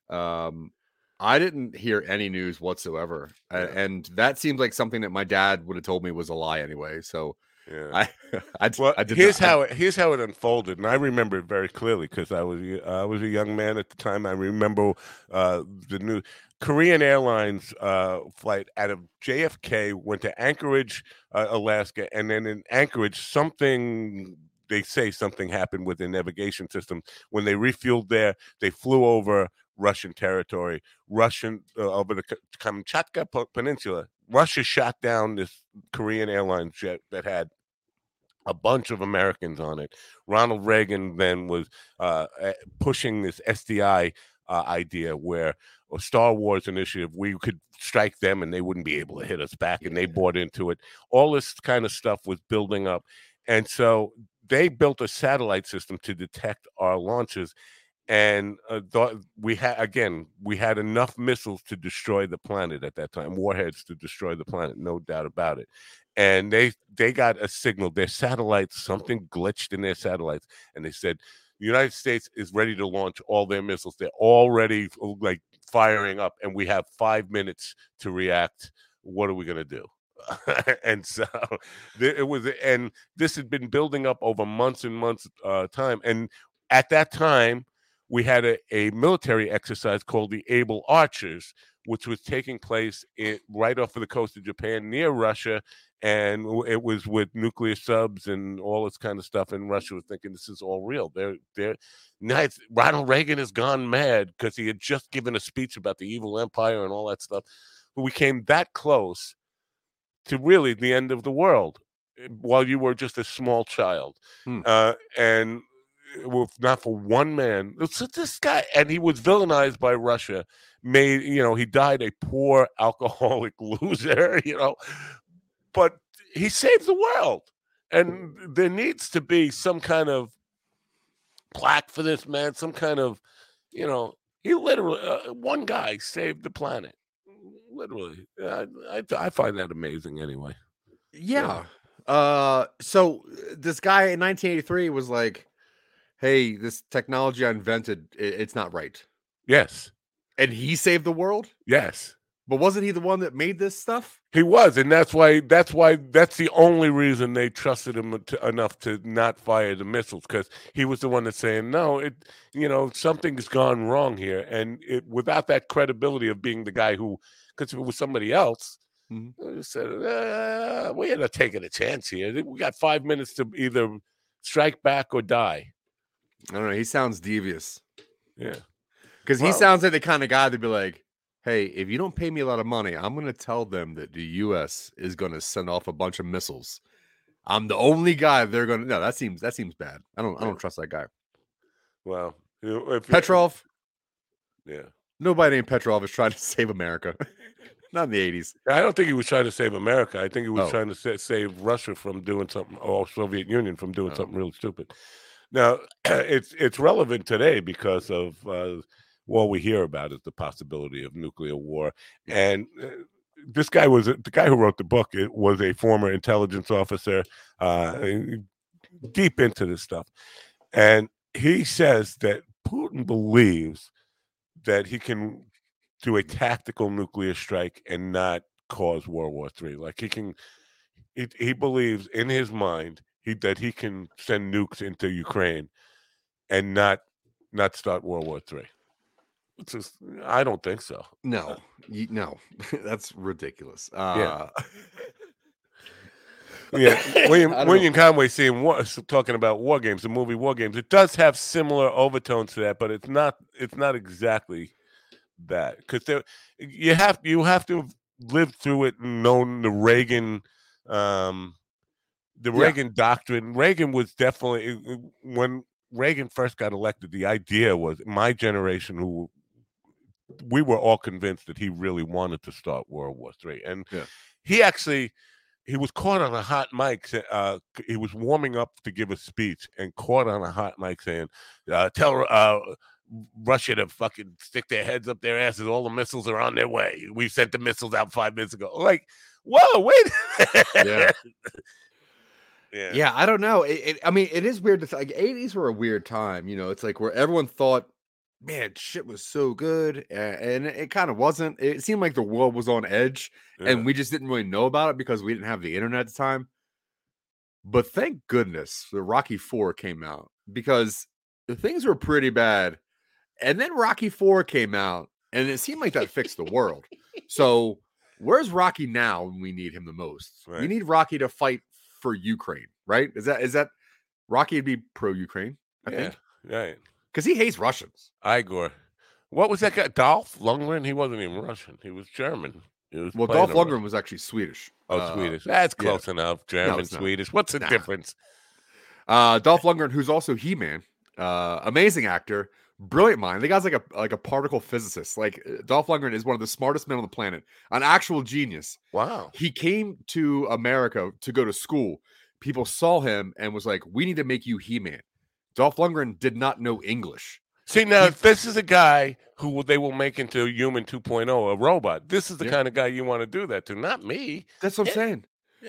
Um, I didn't hear any news whatsoever, Yeah. and that seems like something that my dad would have told me was a lie anyway. So Yeah. I, I, Well, I did here's not- how it, here's how it unfolded, and I remember it very clearly because I was y- I was a young man at the time. I remember uh, the new Korean Airlines uh, flight out of JFK went to Anchorage, uh, Alaska, and then in Anchorage, something they say something happened with the navigation system when they refueled there. They flew over Russian territory, Russian uh, over the Kamchatka Peninsula. Russia shot down this Korean Airlines jet that had a bunch of Americans on it. Ronald Reagan then was uh, eh, pushing this SDI uh, idea where a Star Wars initiative, we could strike them and they wouldn't be able to hit us back, and they bought into it. All this kind of stuff was building up, and so they built a satellite system to detect our launches. And uh, th- we had again, we had enough missiles to destroy the planet at that time, warheads to destroy the planet, no doubt about it and they they got a signal their satellites something glitched in their satellites and they said the united states is ready to launch all their missiles. They're already uh, like firing up and we have five minutes to react. What are we going to do? And so it was and this had been building up over months and months uh, time and at that time we had a, a military exercise called the able archers which was taking place in, right off of the coast of japan near russia and it was with nuclear subs and all this kind of stuff. And Russia was thinking this is all real. They're they're nice. Ronald Reagan has gone mad because he had just given a speech about the evil empire and all that stuff. But we came that close to really the end of the world eh, while you were just a small child. Hmm. Uh, and if not for one man, so this guy, and he was villainized by Russia. Made you know he died a poor alcoholic loser. You know, but he saved the world and there needs to be some kind of plaque for this man some kind of you know he literally uh, one guy saved the planet literally I, I, I find that amazing anyway Yeah. Uh so uh, this guy in 1983 was like, "Hey, this technology I invented, it's not right." yes And he saved the world? yes But wasn't he the one that made this stuff? he was and that's why that's why that's the only reason they trusted him to, enough to not fire the missiles because he was the one that's saying no it you know something's gone wrong here and it without that credibility of being the guy who because if it was somebody else Mhm. just said uh, we ain't taking a chance here we got five minutes to either strike back or die I don't know. He sounds devious. yeah Because he sounds like the kind of guy to be like, hey, if you don't pay me a lot of money, I'm going to tell them that the US is going to send off a bunch of missiles. I'm the only guy they're going to. No, that seems that seems bad. I don't I don't trust that guy. well if Petrov, yeah nobody named Petrov is trying to save America. Not in the 80s. I don't think he was trying to save America. I think he was Oh. trying to sa- save Russia from doing something, or Soviet Union from doing Oh. something really stupid. Now, it's it's relevant today because of uh, what we hear about is the possibility of nuclear war, and uh, this guy was the guy who wrote the book. It was a former intelligence officer, uh, deep into this stuff, and he says that Putin believes that he can do a tactical nuclear strike and not cause World War Three. Like he can, he, he believes in his mind he that he can send nukes into Ukraine and not not start World War Three. Just, I don't think so. No, you, no, that's ridiculous. Uh, Yeah, William I don't William Conway seeing war, talking about war games, the movie War Games. It does have similar overtones to that, but it's not it's not exactly that because there you have you have to have lived through it and known the Reagan um the Yeah. Reagan doctrine. Reagan was definitely uh, when Reagan first got elected, the idea was my generation who we were all convinced that he really wanted to start World War Three, and Yeah. he actually he was caught on a hot mic. Uh, he was warming up to give a speech and caught on a hot mic saying, uh, "Tell uh, Russia to fucking stick their heads up their asses. All the missiles are on their way. We sent the missiles out five minutes ago." Like, whoa, wait. Yeah. Yeah, yeah, I don't know. It, it, I mean, it is weird to like 80s were a weird time. You know, it's like where everyone thought, man, shit was so good, a- and it, kind of wasn't. It seemed like the world was on edge, yeah. and we just didn't really know about it because we didn't have the internet at the time. But thank goodness the Rocky Four came out because the things were pretty bad. And then Rocky Four came out, and it seemed like that fixed the world. So where's Rocky now when we need him the most? We need Rocky to fight for Ukraine, right? Is that is that Rocky would be pro Ukraine? I yeah, think right. because he hates Russians. Igor. What was that guy? Dolph Lundgren? He wasn't even Russian. He was German. He was Well, Dolph Lundgren was actually Swedish. Oh, Uh, Swedish. That's yeah. close enough. German, not. Swedish. What's the Nah. difference? Uh, Dolph Lundgren, who's also He Man, uh, amazing actor, brilliant mind. The guy's like a like a particle physicist. Like uh, Dolph Lundgren is one of the smartest men on the planet, an actual genius. Wow. He came to America to go to school. People saw him and was like, "We need to make you He Man." Dolph Lundgren did not know English. See now, if this is a guy who they will make into human 2.0, a robot. This is the Yeah. kind of guy you want to do that to, not me. That's what I'm Yeah. saying.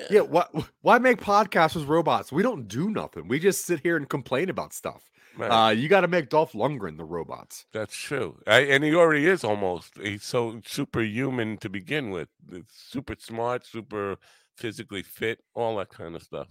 Yeah, why why make podcasts with robots? We don't do nothing. We just sit here and complain about stuff. Right. Uh, you got to make Dolph Lundgren the robots. That's true. I, and he already is almost. He's so superhuman to begin with. It's super smart, super physically fit, all that kind of stuff.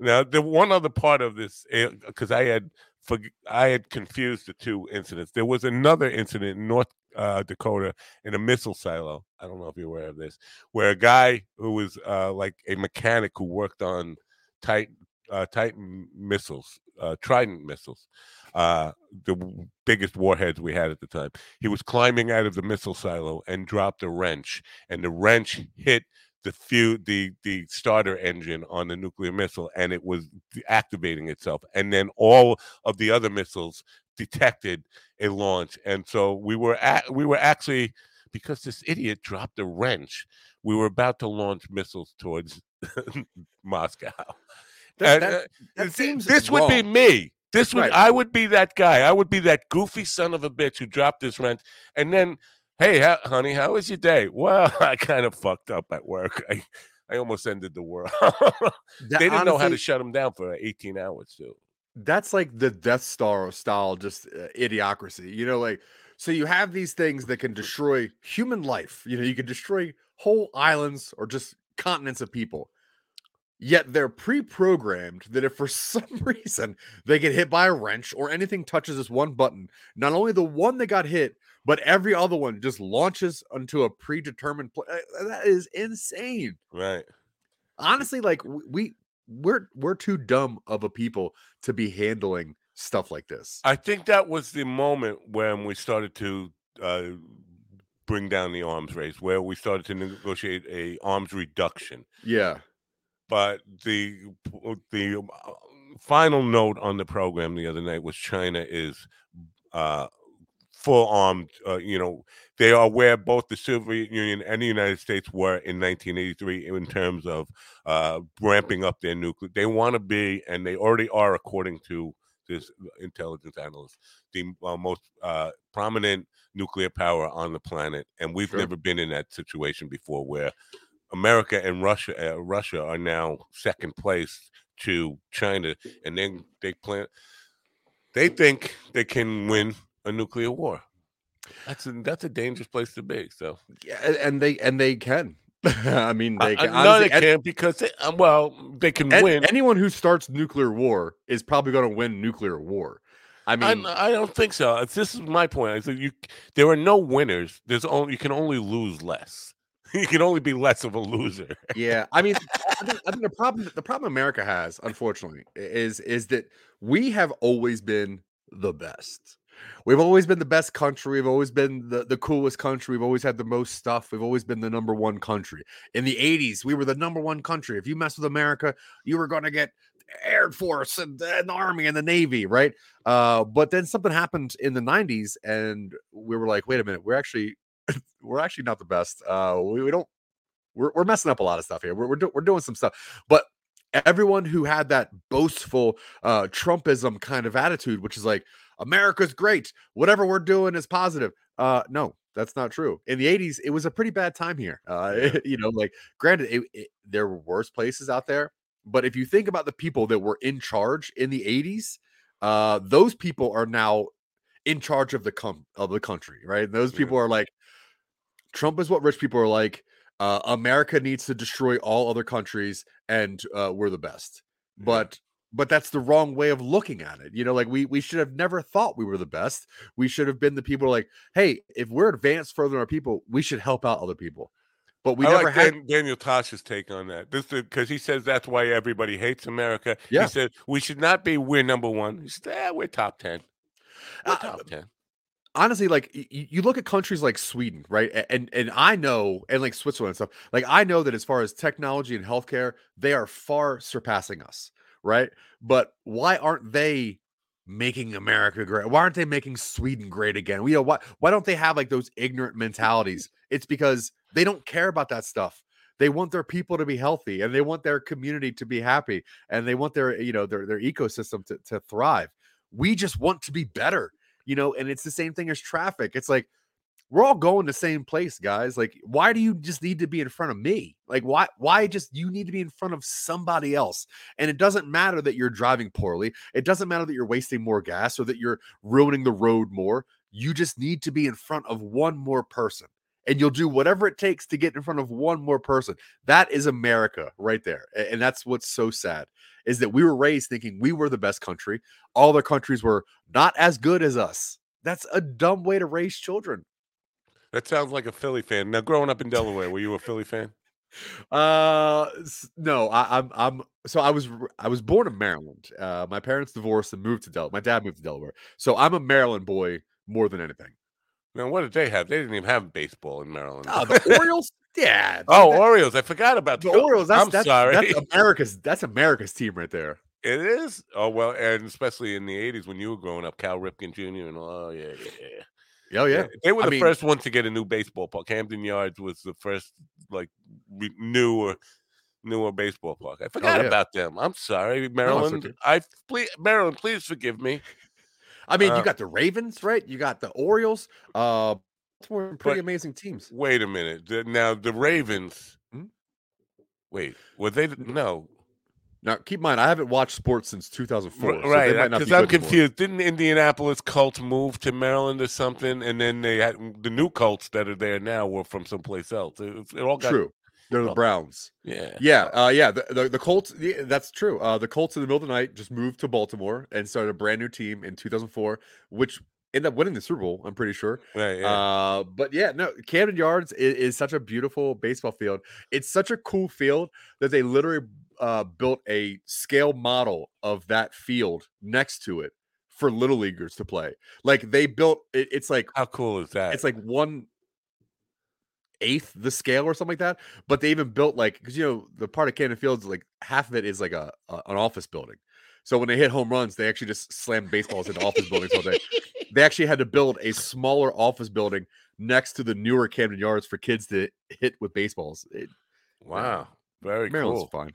Now, the one other part of this, because I had for, I had confused the two incidents. There was another incident in North uh, Dakota in a missile silo. I don't know if you're aware of this, where a guy who was uh, like a mechanic who worked on Titan uh, Titan missiles, uh, Trident missiles, uh, the w- biggest warheads we had at the time. He was climbing out of the missile silo and dropped a wrench, and the wrench hit the few the the starter engine on the nuclear missile, and it was activating itself. And then all of the other missiles detected a launch, and so we were at, we were actually because this idiot dropped a wrench. We were about to launch missiles towards Moscow. That, uh, that seems this would be me. This would Right. I would be that guy. I would be that goofy son of a bitch who dropped this rent And then, hey, honey, how was your day? Well, I kind of fucked up at work. I, I almost ended the world. They didn't know how to shut him down for 18 hours too. that's like the Death Star style, just uh, idiocracy. You know, like so you have these things that can destroy human life. You know, you can destroy whole islands or just continents of people. Yet they're pre-programmed that if for some reason they get hit by a wrench or anything touches this one button, not only the one that got hit, but every other one just launches onto a predetermined place. That is insane. Right. Honestly, like we we're we're too dumb of a people to be handling stuff like this. I think that was the moment when we started to uh, bring down the arms race, where we started to negotiate a arms reduction. Yeah. But the the uh, final note on the program the other night was China is uh, full armed. Uh, you know, they are where both the Soviet Union and the United States were in 1983 in terms of uh, ramping up their nuclear. They want to be, and they already are, according to this intelligence analyst, the uh, most uh, prominent nuclear power on the planet, and we've Sure. never been in that situation before where America and Russia uh, Russia are now second place to China, and then they plan. They think they can win a nuclear war. That's a, that's a dangerous place to be. So Yeah, and they and they can. I mean, they can. I, no, they an- can't because they, uh, well, they can an- win. anyone who starts nuclear war is probably going to win nuclear war. I I, mean, I don't think so. It's- This is my point. I said you there are no winners. There's only you can only lose less. You can only be less of a loser. yeah. I mean, I think, I think the problem the problem America has, unfortunately, is is that we have always been the best. We've always been the best country. We've always been the, the coolest country. We've always had the most stuff. We've always been the number one country. In the 80s, we were the number one country. If you mess with America, you were going to get Air Force and, and the Army and the Navy, right? Uh, but then something happened in the 90s, and we were like, wait a minute, we're actually we're actually not the best. Uh, we, we don't we're, we're messing up a lot of stuff here. We're we're, do, we're doing some stuff, but everyone who had that boastful uh Trumpism kind of attitude, which is like America's great, whatever we're doing is positive. Uh, no, that's not true. In the 80s, it was a pretty bad time here. Uh, you know, like granted, it, it, there were worse places out there, but if you think about the people that were in charge in the 80s, uh, those people are now in charge of the com- of the country, right? Those Yeah. people are like, Trump is what rich people are like. Uh, America needs to destroy all other countries, and uh, we're the best. but but that's the wrong way of looking at it. You know, like we we should have never thought we were the best. We should have been the people like, hey, if we're advanced further than our people, we should help out other people. But we I never like had. Dan- Daniel Tosh's take on that. This because he says that's why everybody hates America. Yeah. He said we should not be we're number one. He said, eh, we're top ten. We're Uh, top ten. Honestly like y- you look at countries like Sweden, right? And and I know and like Switzerland and stuff. Like I know that as far as technology and healthcare, they are far surpassing us, right? But why aren't they making America great? Why aren't they making Sweden great again? You uh, know, why why don't they have like those ignorant mentalities? It's because they don't care about that stuff. They want their people to be healthy and they want their community to be happy and they want their, you know, their their ecosystem to, to thrive. We just want to be better you know and it's the same thing as traffic it's like we're all going the same place guys like why do you just need to be in front of me? Like why why just you need to be in front of somebody else and it doesn't matter that you're driving poorly it doesn't matter that you're wasting more gas or that you're ruining the road more you just need to be in front of one more person and you'll do whatever it takes to get in front of one more person that is america right there and that's what's so sad is that we were raised thinking we were the best country all the countries were not as good as us. That's a dumb way to raise children. That sounds like a Philly fan. Now, growing up in Delaware, were you a Philly fan? Uh, no, I, I'm, I'm. So I was, I was born in Maryland. Uh, my parents divorced and moved to Delaware. My dad moved to Delaware, so I'm a Maryland boy more than anything. Now, what did they have? They didn't even have baseball in Maryland. Oh, the Orioles, yeah. oh, that- Orioles! I forgot about the the Orioles. That's, I'm that's, sorry. That's America's. That's America's team right there. It is. Oh well, and especially in the '80s when you were growing up, Cal Ripken Jr. and oh yeah, yeah, yeah. Oh yeah. They were I the mean- first one to get a new baseball park. Camden Yards was the first like re- newer newer baseball park. I oh, forgot Oh, yeah. about them. I'm sorry, Maryland. okay. I please, Maryland, please forgive me. I mean, Uh, you got the Ravens, right? You got the Orioles. Uh, Baltimore, pretty But- amazing teams. Wait a minute. Now the Ravens. Hmm? Wait, were they? the- No, Now, keep in mind, I haven't watched sports since 2004. R- so they right? Because be I'm good anymore. confused. Didn't Indianapolis Colts move to Maryland or something? And then they had the new Colts that are there now were from someplace else. It, it all got True. They're the. Browns. Yeah, Yeah, uh, yeah. The, the the Colts. Yeah, that's true. Uh, the Colts in the middle of the night just moved to Baltimore and started a brand new team in 2004, which ended up winning the Super Bowl. I'm pretty sure. right. Yeah. Uh, but yeah, no, Camden Yards is, is such a beautiful baseball field. It's such a cool field that they literally uh, built a scale model of that field next to it for little leaguers to play. Like they built it, it's like How cool is that? it's like one eighth the scale or something like that. But they even built like because you know the part of Camden Fields like half of it is like a, a an office building. So when they hit home runs, they actually just slam baseballs into office buildings all day. They actually had to build a smaller office building next to the newer Camden Yards for kids to hit with baseballs. It, wow, very Maryland's cool. fine.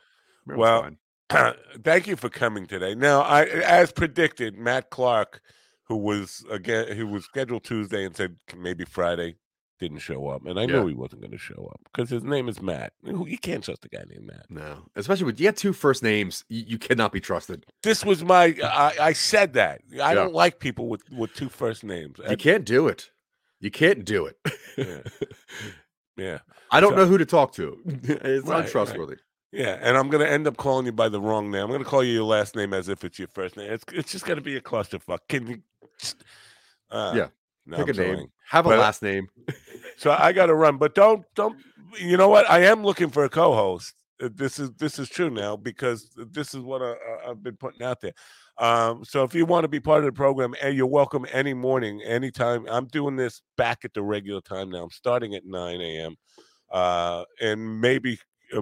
Maryland's Well, fine. Thank you for coming today. Now, I, as predicted, Matt Clark, who was again, who was scheduled Tuesday and said maybe Friday, didn't show up, and I Yeah. knew he wasn't going to show up because his name is Matt. You can't trust a guy named Matt. No, especially with you have two first names, you, you cannot be trusted. This was my. I, I said that I Yeah. don't like people with with two first names. You I- can't do it. You can't do it. Yeah. yeah, I don't So- know who to talk to. it's Right, right. untrustworthy. yeah, and I'm going to end up calling you by the wrong name. I'm going to call you your last name as if it's your first name. It's it's just going to be a clusterfuck. Can you? Uh, Yeah, no, Pick I'm a name. Have a But- last name. So I got to run, but don't don't. You know what? I am looking for a co-host. Uh, This is this is true now because this is what I, I've been putting out there. Um, so if you want to be part of the program, and you're welcome any morning, anytime. I'm doing this back at the regular time now. I'm starting at 9 a.m. Uh, and maybe uh,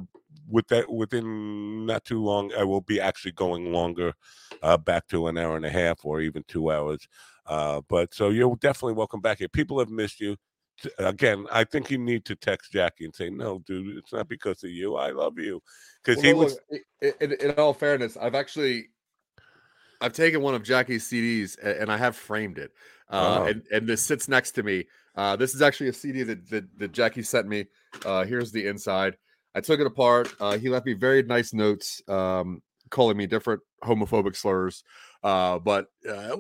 with that within not too long, I will be actually going longer, uh, back to an hour and a half or even two hours. Uh, but so you're definitely welcome back here. People have missed you again, I think you need to text Jackie and say, "No, dude, it's not because of you. I love you." Because he Well, was look, i- i- in, in all fairness, I've actually I've taken one of Jackie's CDs and I have framed it. Uh, Oh. and, and this sits next to me. Uh, this is actually a CD that, that, that Jackie sent me. Uh, here's the inside. I took it apart. Uh, he left me very nice notes, um, calling me different homophobic slurs. Uh, but uh, uh,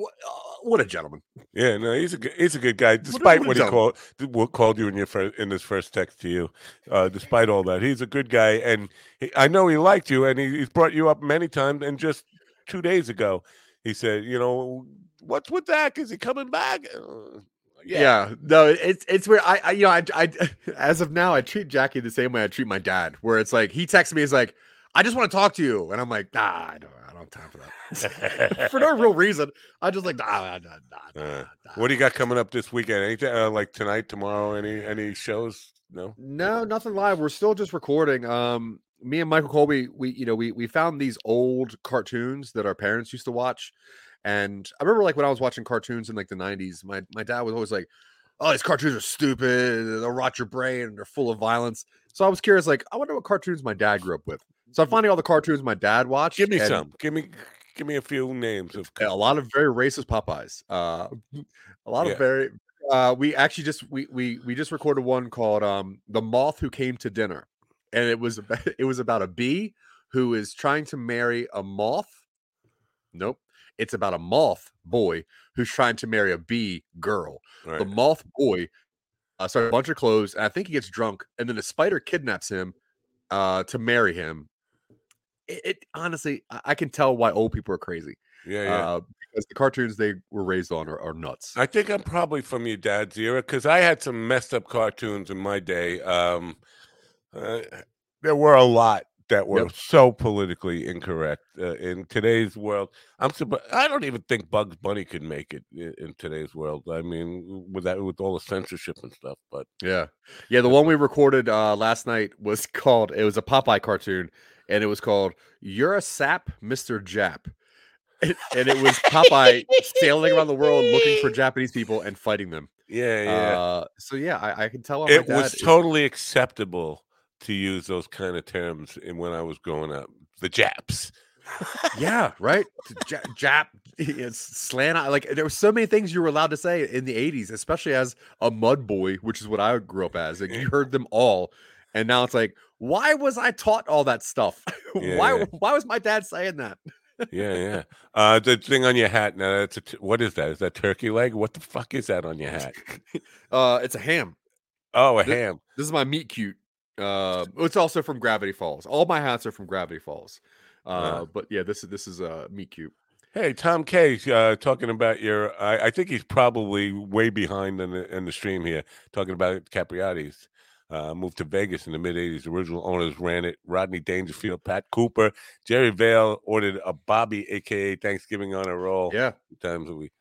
what a gentleman. Yeah, no, he's a good, he's a good guy. Despite what a what, he called what called you in your first in his first text to you, uh, despite all that, he's a good guy, and he, I know he liked you, and he, he's brought you up many times. And just two days ago, he said, you know, what's with Dak? Is he coming back? Uh, Yeah. no, it's it's weird. I, I you know, I, I as of now, I treat Jackie the same way I treat my dad, where it's like he texts me, he's like, "I just want to talk to you," and I'm like, "Nah, I don't, I don't have time for that." for no real reason. I just like, nah, nah, nah, nah, Uh, nah. What do you got coming up this weekend? Anything uh, like tonight, tomorrow? Any any shows? No. No, nothing live. We're still just recording. Um, me and Michael Colby, we you know we we found these old cartoons that our parents used to watch, and I remember like when I was watching cartoons in like the '90s, my my dad was always like, "Oh, these cartoons are stupid. They'll rot your brain. They're full of violence." So I was curious, like, I wonder what cartoons my dad grew up with. So I'm finding all the cartoons my dad watched. Give me and some. Give me give me a few names of. A lot of very racist Popeyes. Uh, a lot Yeah. of very. Uh, we actually just we we we just recorded one called um "The Moth Who Came to Dinner," and it was about, it was about a bee who is trying to marry a moth. Nope, it's about a moth boy who's trying to marry a bee girl. Right. The moth boy uh, starts a bunch of clothes, and I think he gets drunk, and then a spider kidnaps him uh, to marry him. It, it honestly, I, I can tell why old people are crazy yeah, yeah. uh, because the cartoons they were raised on are, are nuts. I think I'm probably from your dad's era because I had some messed up cartoons in my day. Um, uh, there were a lot that were Yep. so politically incorrect uh, in today's world. I'm surprised. I don't even think Bugs Bunny could make it in, in today's world. I mean, with that, with all the censorship and stuff. But Yeah, yeah. The one we recorded uh, last night was called. It was a Popeye cartoon, and it was called "You're a Sap, Mister Jap," and and it was Popeye sailing around the world looking for Japanese people and fighting them. yeah, yeah, Uh, so yeah, I, I can tell. it was is- totally acceptable to use those kind of terms in when I was growing up. The Japs. yeah, right. Jap, it's slant. Like there were so many things you were allowed to say in the '80s, especially as a mud boy, which is what I grew up as. Like you heard them all, and now it's like, why was I taught all that stuff? Yeah, why? yeah. Why was my dad saying that? yeah, yeah. Uh, the thing on your hat now. That's a t- what is that? Is that turkey leg? What the fuck is that on your hat? Uh, it's a ham. Oh, a Th- ham. This is my meat cute. Uh, it's also from Gravity Falls. All my hats are from Gravity Falls. Uh, Ah. but yeah, this is this is a uh, meat cute. Hey, Tom K. Uh, talking about your. I, I think he's probably way behind in the in the stream here. Talking about Capriotti's. Uh, moved to Vegas in the mid '80s. Original owners ran it. Rodney Dangerfield, Pat Cooper, Jerry Vale ordered a Bobby, aka Thanksgiving on a roll. Yeah, times a week.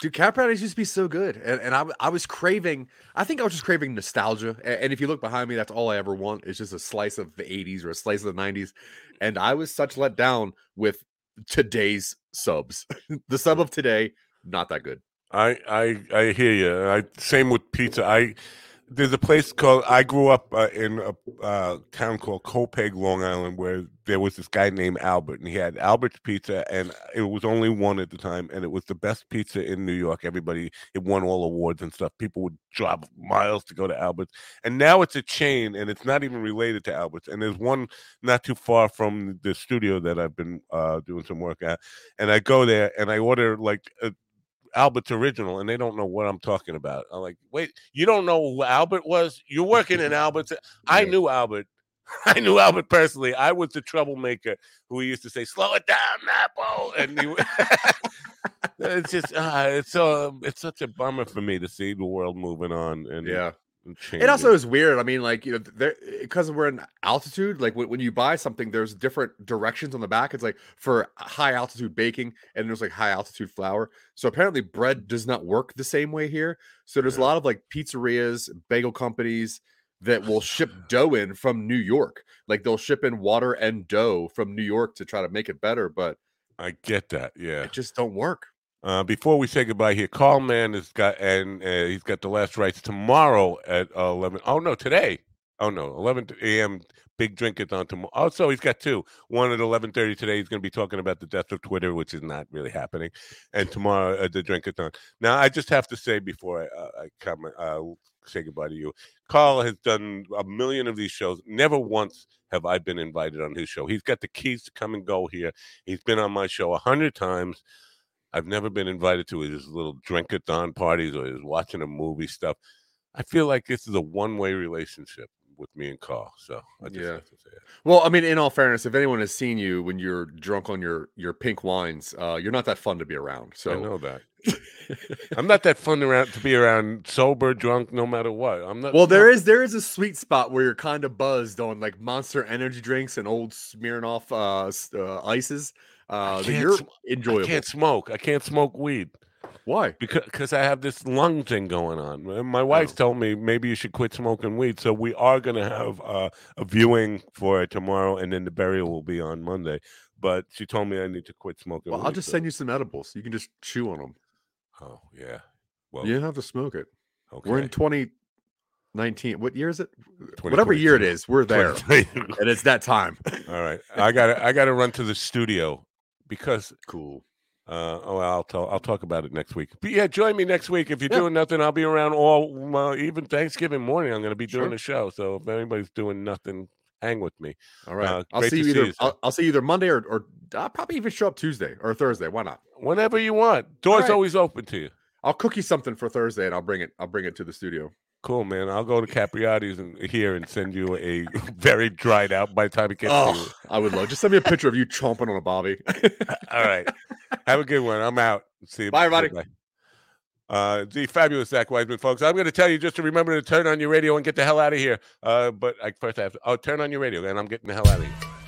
Dude, Capriotti's used to be so good, and, and I I was craving. I think I was just craving nostalgia. A- And, if you look behind me, that's all I ever want is just a slice of the '80s or a slice of the '90s. And I was such let down with today's subs. the sub of today, not that good. I I I hear you. I same with pizza. I there's a place called I grew up uh, in a uh, town called Copiague, Long Island, where there was this guy named Albert, and he had Albert's Pizza, and it was only one at the time, and it was the best pizza in New York. Everybody it won all awards and stuff. People would drive miles to go to Albert's, and now it's a chain, and it's not even related to Albert's. And there's one not too far from the studio that I've been uh, doing some work at, and I go there and I order like a Albert's original, and they don't know what I'm talking about. I'm like, wait, you don't know who Albert was? You're working in Albert's. I knew Albert. I knew Albert personally. I was the troublemaker who used to say, "Slow it down, Nappo," and he, it's just, uh, it's so, it's such a bummer for me to see the world moving on and Yeah. And It also is weird. I mean, like you know, because we're in altitude. Like when, when you buy something, there's different directions on the back. It's like for high altitude baking, and there's like high altitude flour. So apparently, bread mm. does not work the same way here. So there's a lot of like pizzerias, bagel companies that will ship dough in from New York. Like they'll ship in water and dough from New York to try to make it better, but I get that. Yeah. it just don't work. Uh, before we say goodbye here, Carl Mann has got and uh, he's got the last rights tomorrow at uh, eleven. Oh no, today. Oh no, eleven a.m. Big drinkathon tomorrow. Also, he's got two. One at eleven thirty today. He's going to be talking about the death of Twitter, which is not really happening, and tomorrow at the drinkathon. Now, I just have to say before I, uh, I comment, uh, say goodbye to you. Carl has done a million of these shows. Never once have I been invited on his show. He's got the keys to come and go here. He's been on my show a hundred times. I've never been invited to his little drink at dawn parties or his watching a movie stuff. I feel like this is a one way relationship with me and Carl. So I just Yeah. have to say it. Well, I mean, in all fairness, if anyone has seen you when you're drunk on your your pink wines, uh, you're not that fun to be around. So I know that. I'm not that fun around to be around sober, drunk, no matter what. I'm not. Well, there no. is there is a sweet spot where you're kind of buzzed on like Monster Energy drinks and old Smirnoff uh, uh ices. Uh, you're sm- enjoyable. I can't smoke. I can't smoke weed Why? because because I have this lung thing going on. My wife Oh. told me maybe you should quit smoking weed. So we are going to have uh, a viewing for it tomorrow, and then the burial will be on Monday. But she told me I need to quit smoking. Well, weed, I'll just so- send you some edibles. You can just chew on them. Oh yeah. Well, You don't have to smoke it. okay. We're in 2019. What year is it? Whatever year it is, we're there, and it's that time. All right, I got I got to run to the studio because Cool. uh, oh I'll tell I'll talk about it next week. But yeah, join me next week if you're Yeah. doing nothing. I'll be around all uh, even Thanksgiving morning. I'm going to be doing Sure. a show. So if anybody's doing nothing, hang with me. All right. Uh, I'll see you see either. you. I'll, I'll see you either Monday or, or I'll probably even show up Tuesday or Thursday. Why not? Whenever you want. Doors right. always open to you. I'll cook you something for Thursday, and I'll bring it. I'll bring it to the studio. Cool, man. I'll go to Capriotti's and here and send you a very dried out by the time it gets to you. Oh, I would love. Just send me a picture of you chomping on a bobby. All right. Have a good one. I'm out. See you. Bye, everybody. Bye. Uh, the fabulous Zack Wiseman, folks. I'm going to tell you just to remember to turn on your radio and get the hell out of here. Uh, but I, first I have to, oh, turn on your radio, and I'm getting the hell out of here.